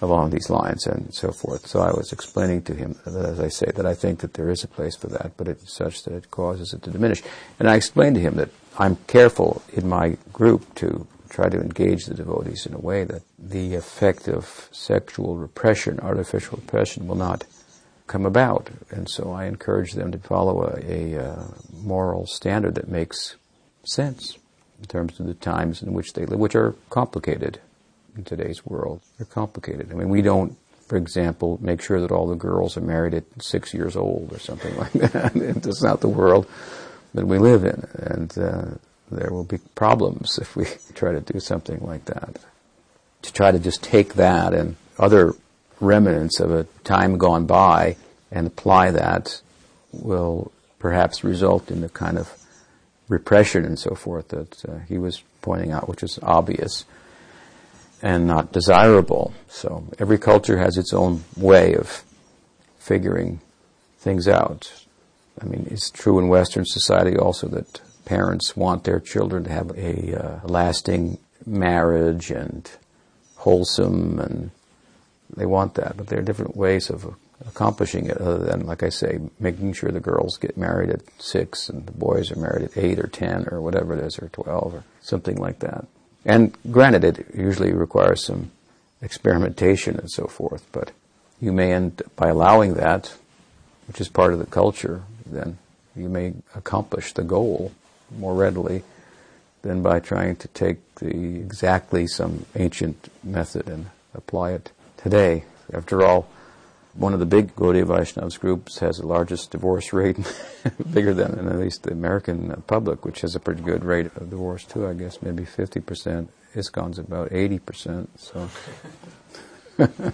along these lines and so forth. So I was explaining to him as I say, that I think that there is a place for that, but it's such that it causes it to diminish. And I explained to him that I'm careful in my group to try to engage the devotees in a way that the effect of sexual repression, artificial repression, will not come about. And so I encourage them to follow a, a uh, moral standard that makes sense in terms of the times in which they live, which are complicated in today's world. They're complicated. I mean, we don't, for example, make sure that all the girls are married at six years old or something like that. That's not the world that we live in. And uh, there will be problems if we try to do something like that. To try to just take that and other remnants of a time gone by and apply that will perhaps result in the kind of repression and so forth that uh, he was pointing out, which is obvious and not desirable. So every culture has its own way of figuring things out. I mean, it's true in Western society also that parents want their children to have a uh, lasting marriage and wholesome and they want that, but there are different ways of accomplishing it other than, like I say, making sure the girls get married at six and the boys are married at eight or ten or whatever it is, or twelve or something like that. And granted, it usually requires some experimentation and so forth, but you may end by allowing that, which is part of the culture, then you may accomplish the goal more readily than by trying to take the exactly some ancient method and apply it today. After all, one of the big Gaudiya Vaishnavas groups has the largest divorce rate, bigger than at least the American public, which has a pretty good rate of divorce too. I guess maybe 50%. ISKCON's about 80%. So,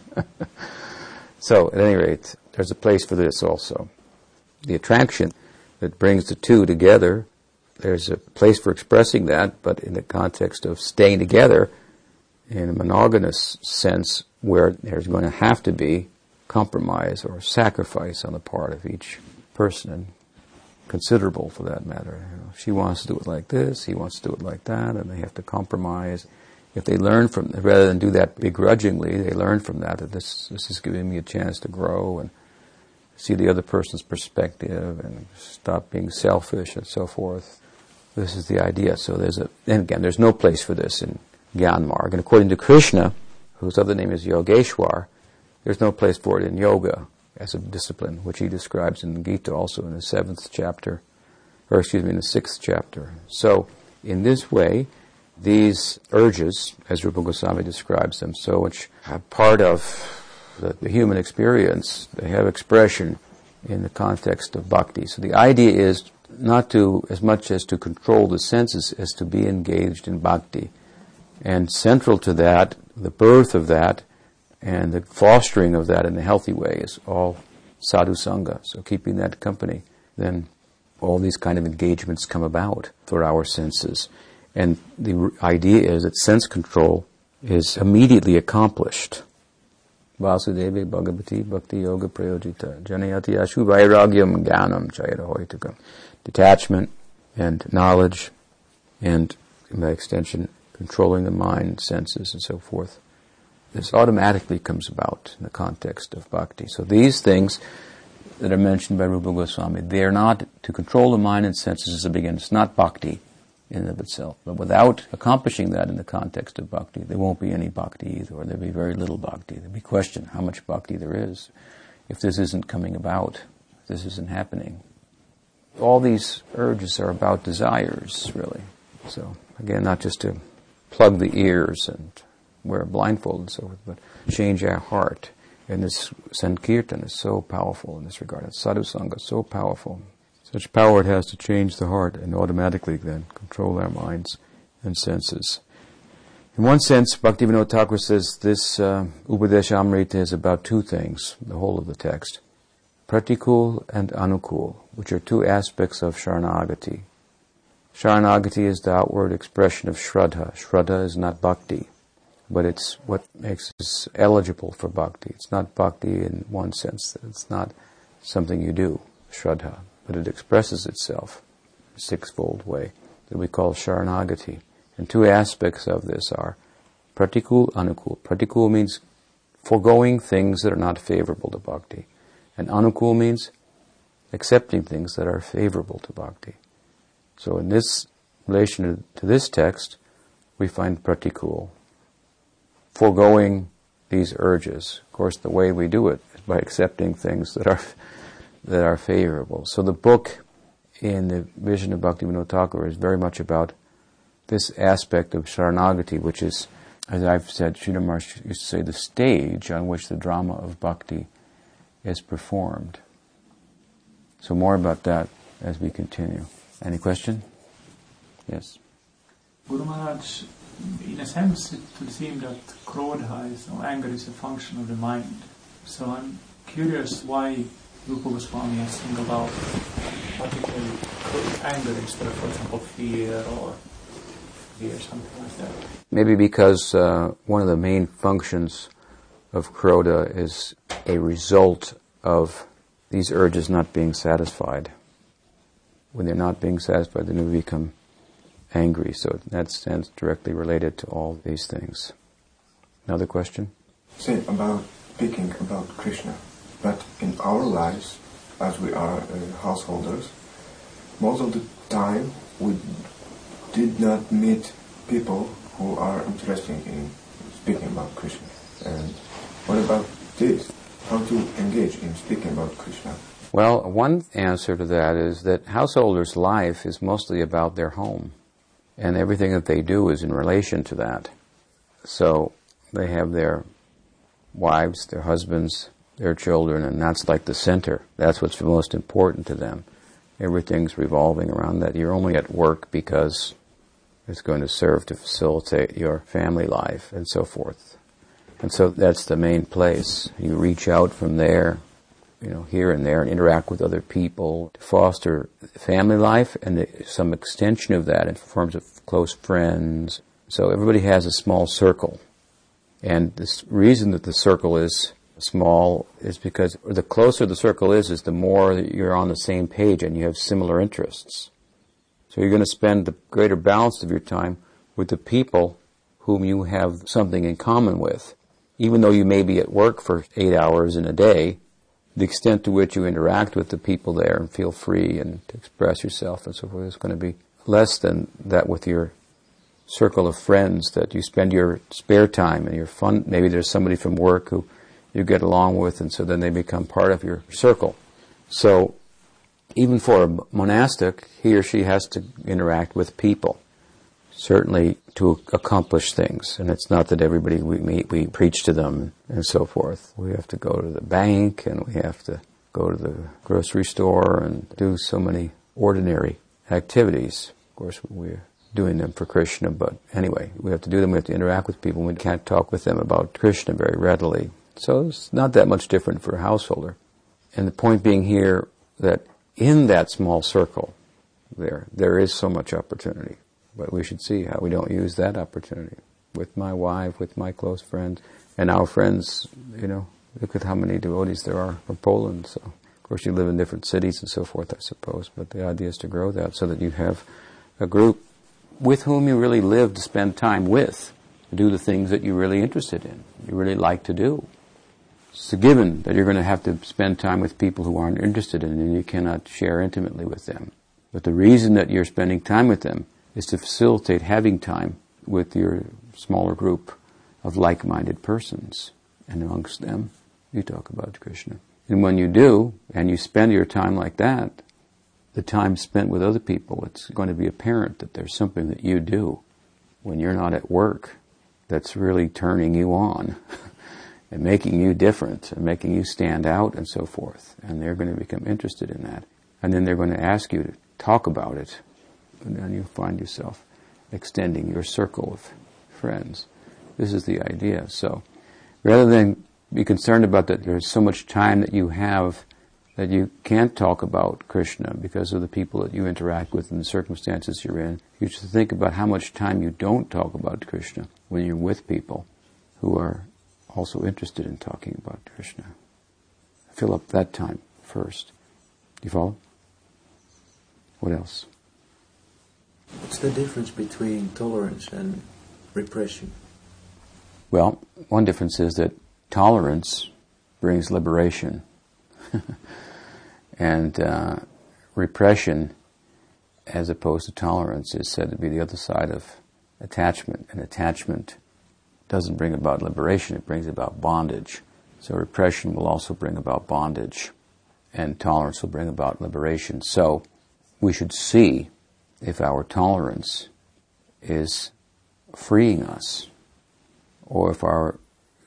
so at any rate, there's a place for this also. The attraction that brings the two together, there's a place for expressing that, but in the context of staying together in a monogamous sense, where there's going to have to be compromise or sacrifice on the part of each person, and considerable for that matter. You know, she wants to do it like this, he wants to do it like that, and they have to compromise. If they learn from, rather than do that begrudgingly, they learn from that that this this is giving me a chance to grow and see the other person's perspective and stop being selfish and so forth. This is the idea. So there's a, and again, there's no place for this in Gyan Marg. And according to Krishna, whose other name is Yogeshwar, there's no place for it in yoga as a discipline, which he describes in the Gita also in the seventh chapter, or excuse me, in the sixth chapter. So, in this way, these urges, as Rupa Goswami describes them, so which are part of the, the human experience, they have expression in the context of bhakti. So the idea is not to, as much as to control the senses, as to be engaged in bhakti. And central to that, the birth of that, and the fostering of that in a healthy way is all sadhu sangha. So keeping that company, then all these kind of engagements come about for our senses. And the idea is that sense control is immediately accomplished. Vasudeva Bhagavati Bhakti Yoga Prayojita Janayati Ashu Vairagyam Jnanam Chayarahoitakam. Detachment and knowledge and by extension controlling the mind, senses and so forth this automatically comes about in the context of bhakti. So these things that are mentioned by Rupa Goswami, they are not to control the mind and senses as a beginning. It's not bhakti in and of itself. But without accomplishing that in the context of bhakti, there won't be any bhakti either, or there'll be very little bhakti. There'll be question how much bhakti there is if this isn't coming about, if this isn't happening. All these urges are about desires, really. So, again, not just to plug the ears and wear a blindfold and so forth, but change our heart. And this Sankirtan is so powerful in this regard. And Sadhu Sangha is so powerful. Such power it has to change the heart and automatically then control our minds and senses. In one sense, Bhaktivinoda Thakur says this uh, Upadeshamrita is about two things, the whole of the text. Pratikul and Anukul, which are two aspects of Sharanagati. Sharanagati is the outward expression of Shraddha. Shraddha is not bhakti. But it's what makes us eligible for bhakti. It's not bhakti in one sense. that It's not something you do, shraddha, but it expresses itself in a sixfold way that we call sharanagati. And two aspects of this are pratikul, anukul. Pratikul means foregoing things that are not favorable to bhakti. And anukul means accepting things that are favorable to bhakti. So in this relation to this text, we find pratikul, foregoing these urges. Of course, the way we do it is by accepting things that are that are favorable. So the book in the vision of Bhakti Vinod Thakur is very much about this aspect of Sharanagati, which is, as I've said, Sridhar Maharaj used to say, the stage on which the drama of bhakti is performed. So more about that as we continue. Any question? Yes. Guru Maharaj, in a sense, it would seem that krodha is, or anger is a function of the mind. So I'm curious why Rupa Goswami has singled out particularly anger instead of, for example, fear or fear, something like that. Maybe because uh, one of the main functions of krodha is a result of these urges not being satisfied. When they're not being satisfied, then we become angry. So that stands directly related to all these things. Another question? Say about speaking about Krishna, but in our lives, as we are uh, householders, most of the time we did not meet people who are interested in speaking about Krishna. And what about this? How to engage in speaking about Krishna? Well, one answer to that is that householders' life is mostly about their home and everything that they do is in relation to that. So they have their wives, their husbands, their children, and that's like the center. That's what's most important to them. Everything's revolving around that. You're only at work because it's going to serve to facilitate your family life and so forth. And so that's the main place. You reach out from there you know, here and there and interact with other people to foster family life and some extension of that in forms of close friends. So everybody has a small circle. And the reason that the circle is small is because the closer the circle is, is the more you're on the same page and you have similar interests. So you're going to spend the greater balance of your time with the people whom you have something in common with. Even though you may be at work for eight hours in a day, the extent to which you interact with the people there and feel free and to express yourself and so forth is going to be less than that with your circle of friends that you spend your spare time and your fun. Maybe there's somebody from work who you get along with, and so then they become part of your circle. So, even for a monastic, he or she has to interact with people certainly to accomplish things. And it's not that everybody we meet, we preach to them and so forth. We have to go to the bank and we have to go to the grocery store and do so many ordinary activities. Of course, we're doing them for Krishna, but anyway, we have to do them. We have to interact with people. We can't talk with them about Krishna very readily. So it's not that much different for a householder. And the point being here that in that small circle, there, there is so much opportunity. But we should see how we don't use that opportunity with my wife, with my close friends, and our friends. You know, look at how many devotees there are from Poland. So, of course, you live in different cities and so forth, I suppose. But the idea is to grow that so that you have a group with whom you really live to spend time with, to do the things that you're really interested in, you really like to do. It's a given that you're going to have to spend time with people who aren't interested in and you cannot share intimately with them. But the reason that you're spending time with them is to facilitate having time with your smaller group of like-minded persons. And amongst them, you talk about Krishna. And when you do, and you spend your time like that, the time spent with other people, it's going to be apparent that there's something that you do when you're not at work that's really turning you on and making you different and making you stand out and so forth. And they're going to become interested in that. And then they're going to ask you to talk about it and then you find yourself extending your circle of friends. This is the idea. So, rather than be concerned about that there's so much time that you have that you can't talk about Krishna because of the people that you interact with and the circumstances you're in, you should think about how much time you don't talk about Krishna when you're with people who are also interested in talking about Krishna. Fill up that time first. Do you follow? What else? What's the difference between tolerance and repression? Well, one difference is that tolerance brings liberation, and uh, repression, as opposed to tolerance, is said to be the other side of attachment. And attachment doesn't bring about liberation, it brings about bondage. So repression will also bring about bondage, and tolerance will bring about liberation. So we should see if our tolerance is freeing us, or if our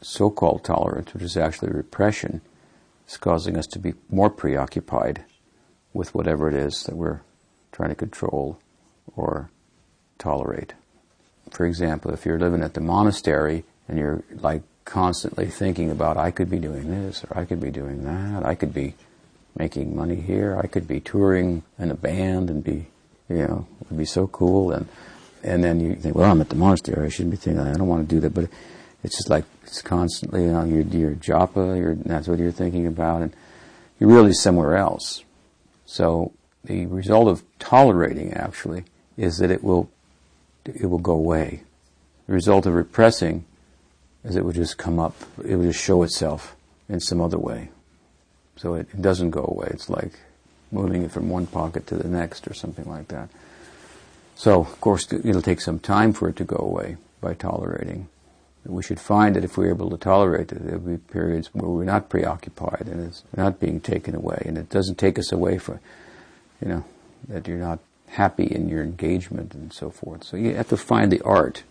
so called tolerance, which is actually repression, is causing us to be more preoccupied with whatever it is that we're trying to control or tolerate. For example, if you're living at the monastery and you're like constantly thinking about, I could be doing this or I could be doing that, I could be making money here, I could be touring in a band and be, you know, it would be so cool. And, and then you think, well, I'm at the monastery, I shouldn't be thinking, I don't want to do that. But it's just like, it's constantly, you know, your, your japa, your, that's what you're thinking about. And you're really somewhere else. So the result of tolerating actually is that it will it will go away. The result of repressing is it will just come up, it will just show itself in some other way. So it, it doesn't go away. It's like moving it from one pocket to the next or something like that. So, of course, it'll take some time for it to go away by tolerating. We should find that if we're able to tolerate it, there'll be periods where we're not preoccupied and it's not being taken away, and it doesn't take us away from, you know, that you're not happy in your engagement and so forth. So you have to find the art,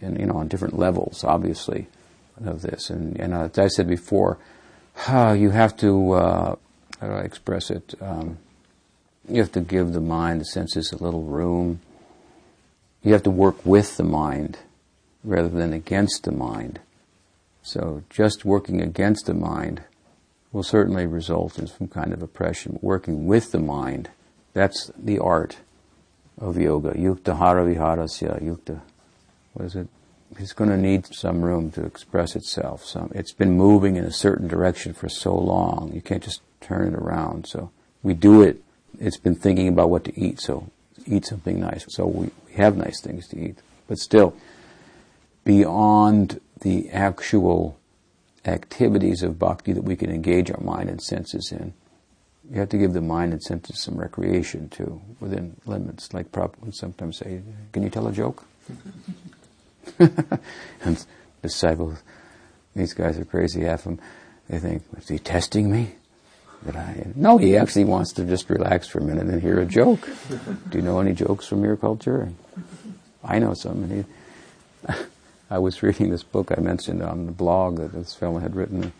and you know, on different levels, obviously, of this. And, and as I said before, you have to, uh, how do I express it? Um, you have to give the mind, the senses, a little room. You have to work with the mind rather than against the mind. So just working against the mind will certainly result in some kind of oppression. Working with the mind, that's the art of yoga. Yukta hara viharasya, yukta, what is it? It's going to need some room to express itself. Some, it's been moving in a certain direction for so long. You can't just turn it around. So we do it. It's been thinking about what to eat. So eat something nice. So we, we have nice things to eat. But still, beyond the actual activities of bhakti that we can engage our mind and senses in. You have to give the mind and senses some recreation too, within limits. Like Prabhupada sometimes say, Can you tell a joke? and disciples, these guys are crazy, half of them, they think, Is he testing me? No, he actually wants to just relax for a minute and hear a joke. Do you know any jokes from your culture? I know some. And he, I was reading this book I mentioned on the blog that this fellow had written,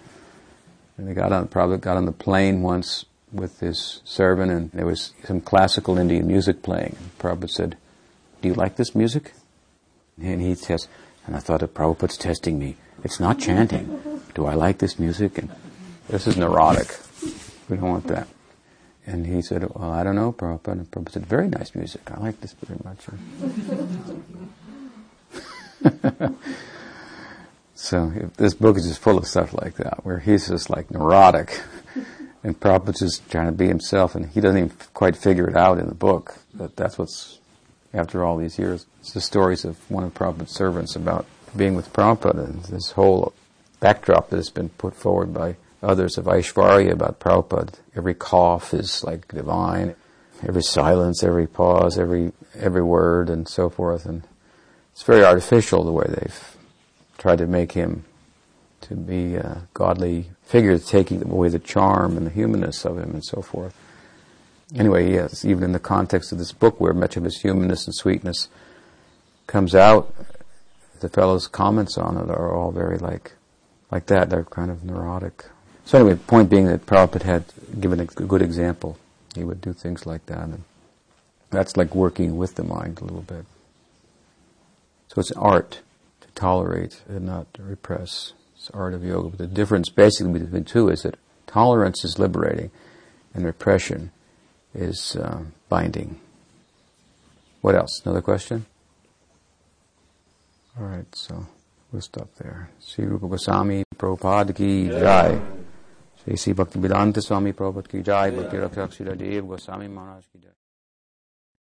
and he got on probably got on the plane once with his servant, and there was some classical Indian music playing. And Prabhupada said, "Do you like this music?" And he says, and I thought, Prabhupada's testing me. It's not chanting. Do I like this music? And this is neurotic. We don't want that. And he said, Well, I don't know, Prabhupada. And Prabhupada said, Very nice music. I like this very much. so this book is just full of stuff like that, where he's just like neurotic, and Prabhupada's just trying to be himself, and he doesn't even quite figure it out in the book. But that's what's after all these years. It's the stories of one of Prabhupada's servants about being with Prabhupada, and this whole backdrop that has been put forward by others of Aishwarya about Prabhupada. Every cough is like divine. Every silence, every pause, every every word, and so forth, and it's very artificial the way they've tried to make him to be a godly figure, taking away the charm and the humanness of him and so forth. Anyway, yes, even in the context of this book where much of his humanness and sweetness comes out, the fellow's comments on it are all very like, like that. They're kind of neurotic. So anyway, point being that Prabhupada had given a good example. He would do things like that. And that's like working with the mind a little bit. So it's an art to tolerate and not repress. It's art of yoga. But the difference basically between the two is that tolerance is liberating and repression is uh, binding. What else? Another question? All right, so We'll stop there. Sri Rupa Goswami Prabhupada ki jai. Bhakti Vedanta Swami Prabhupada ki jai. Bhakti Rakshak Sri Dev Goswami Maharaj ki jai.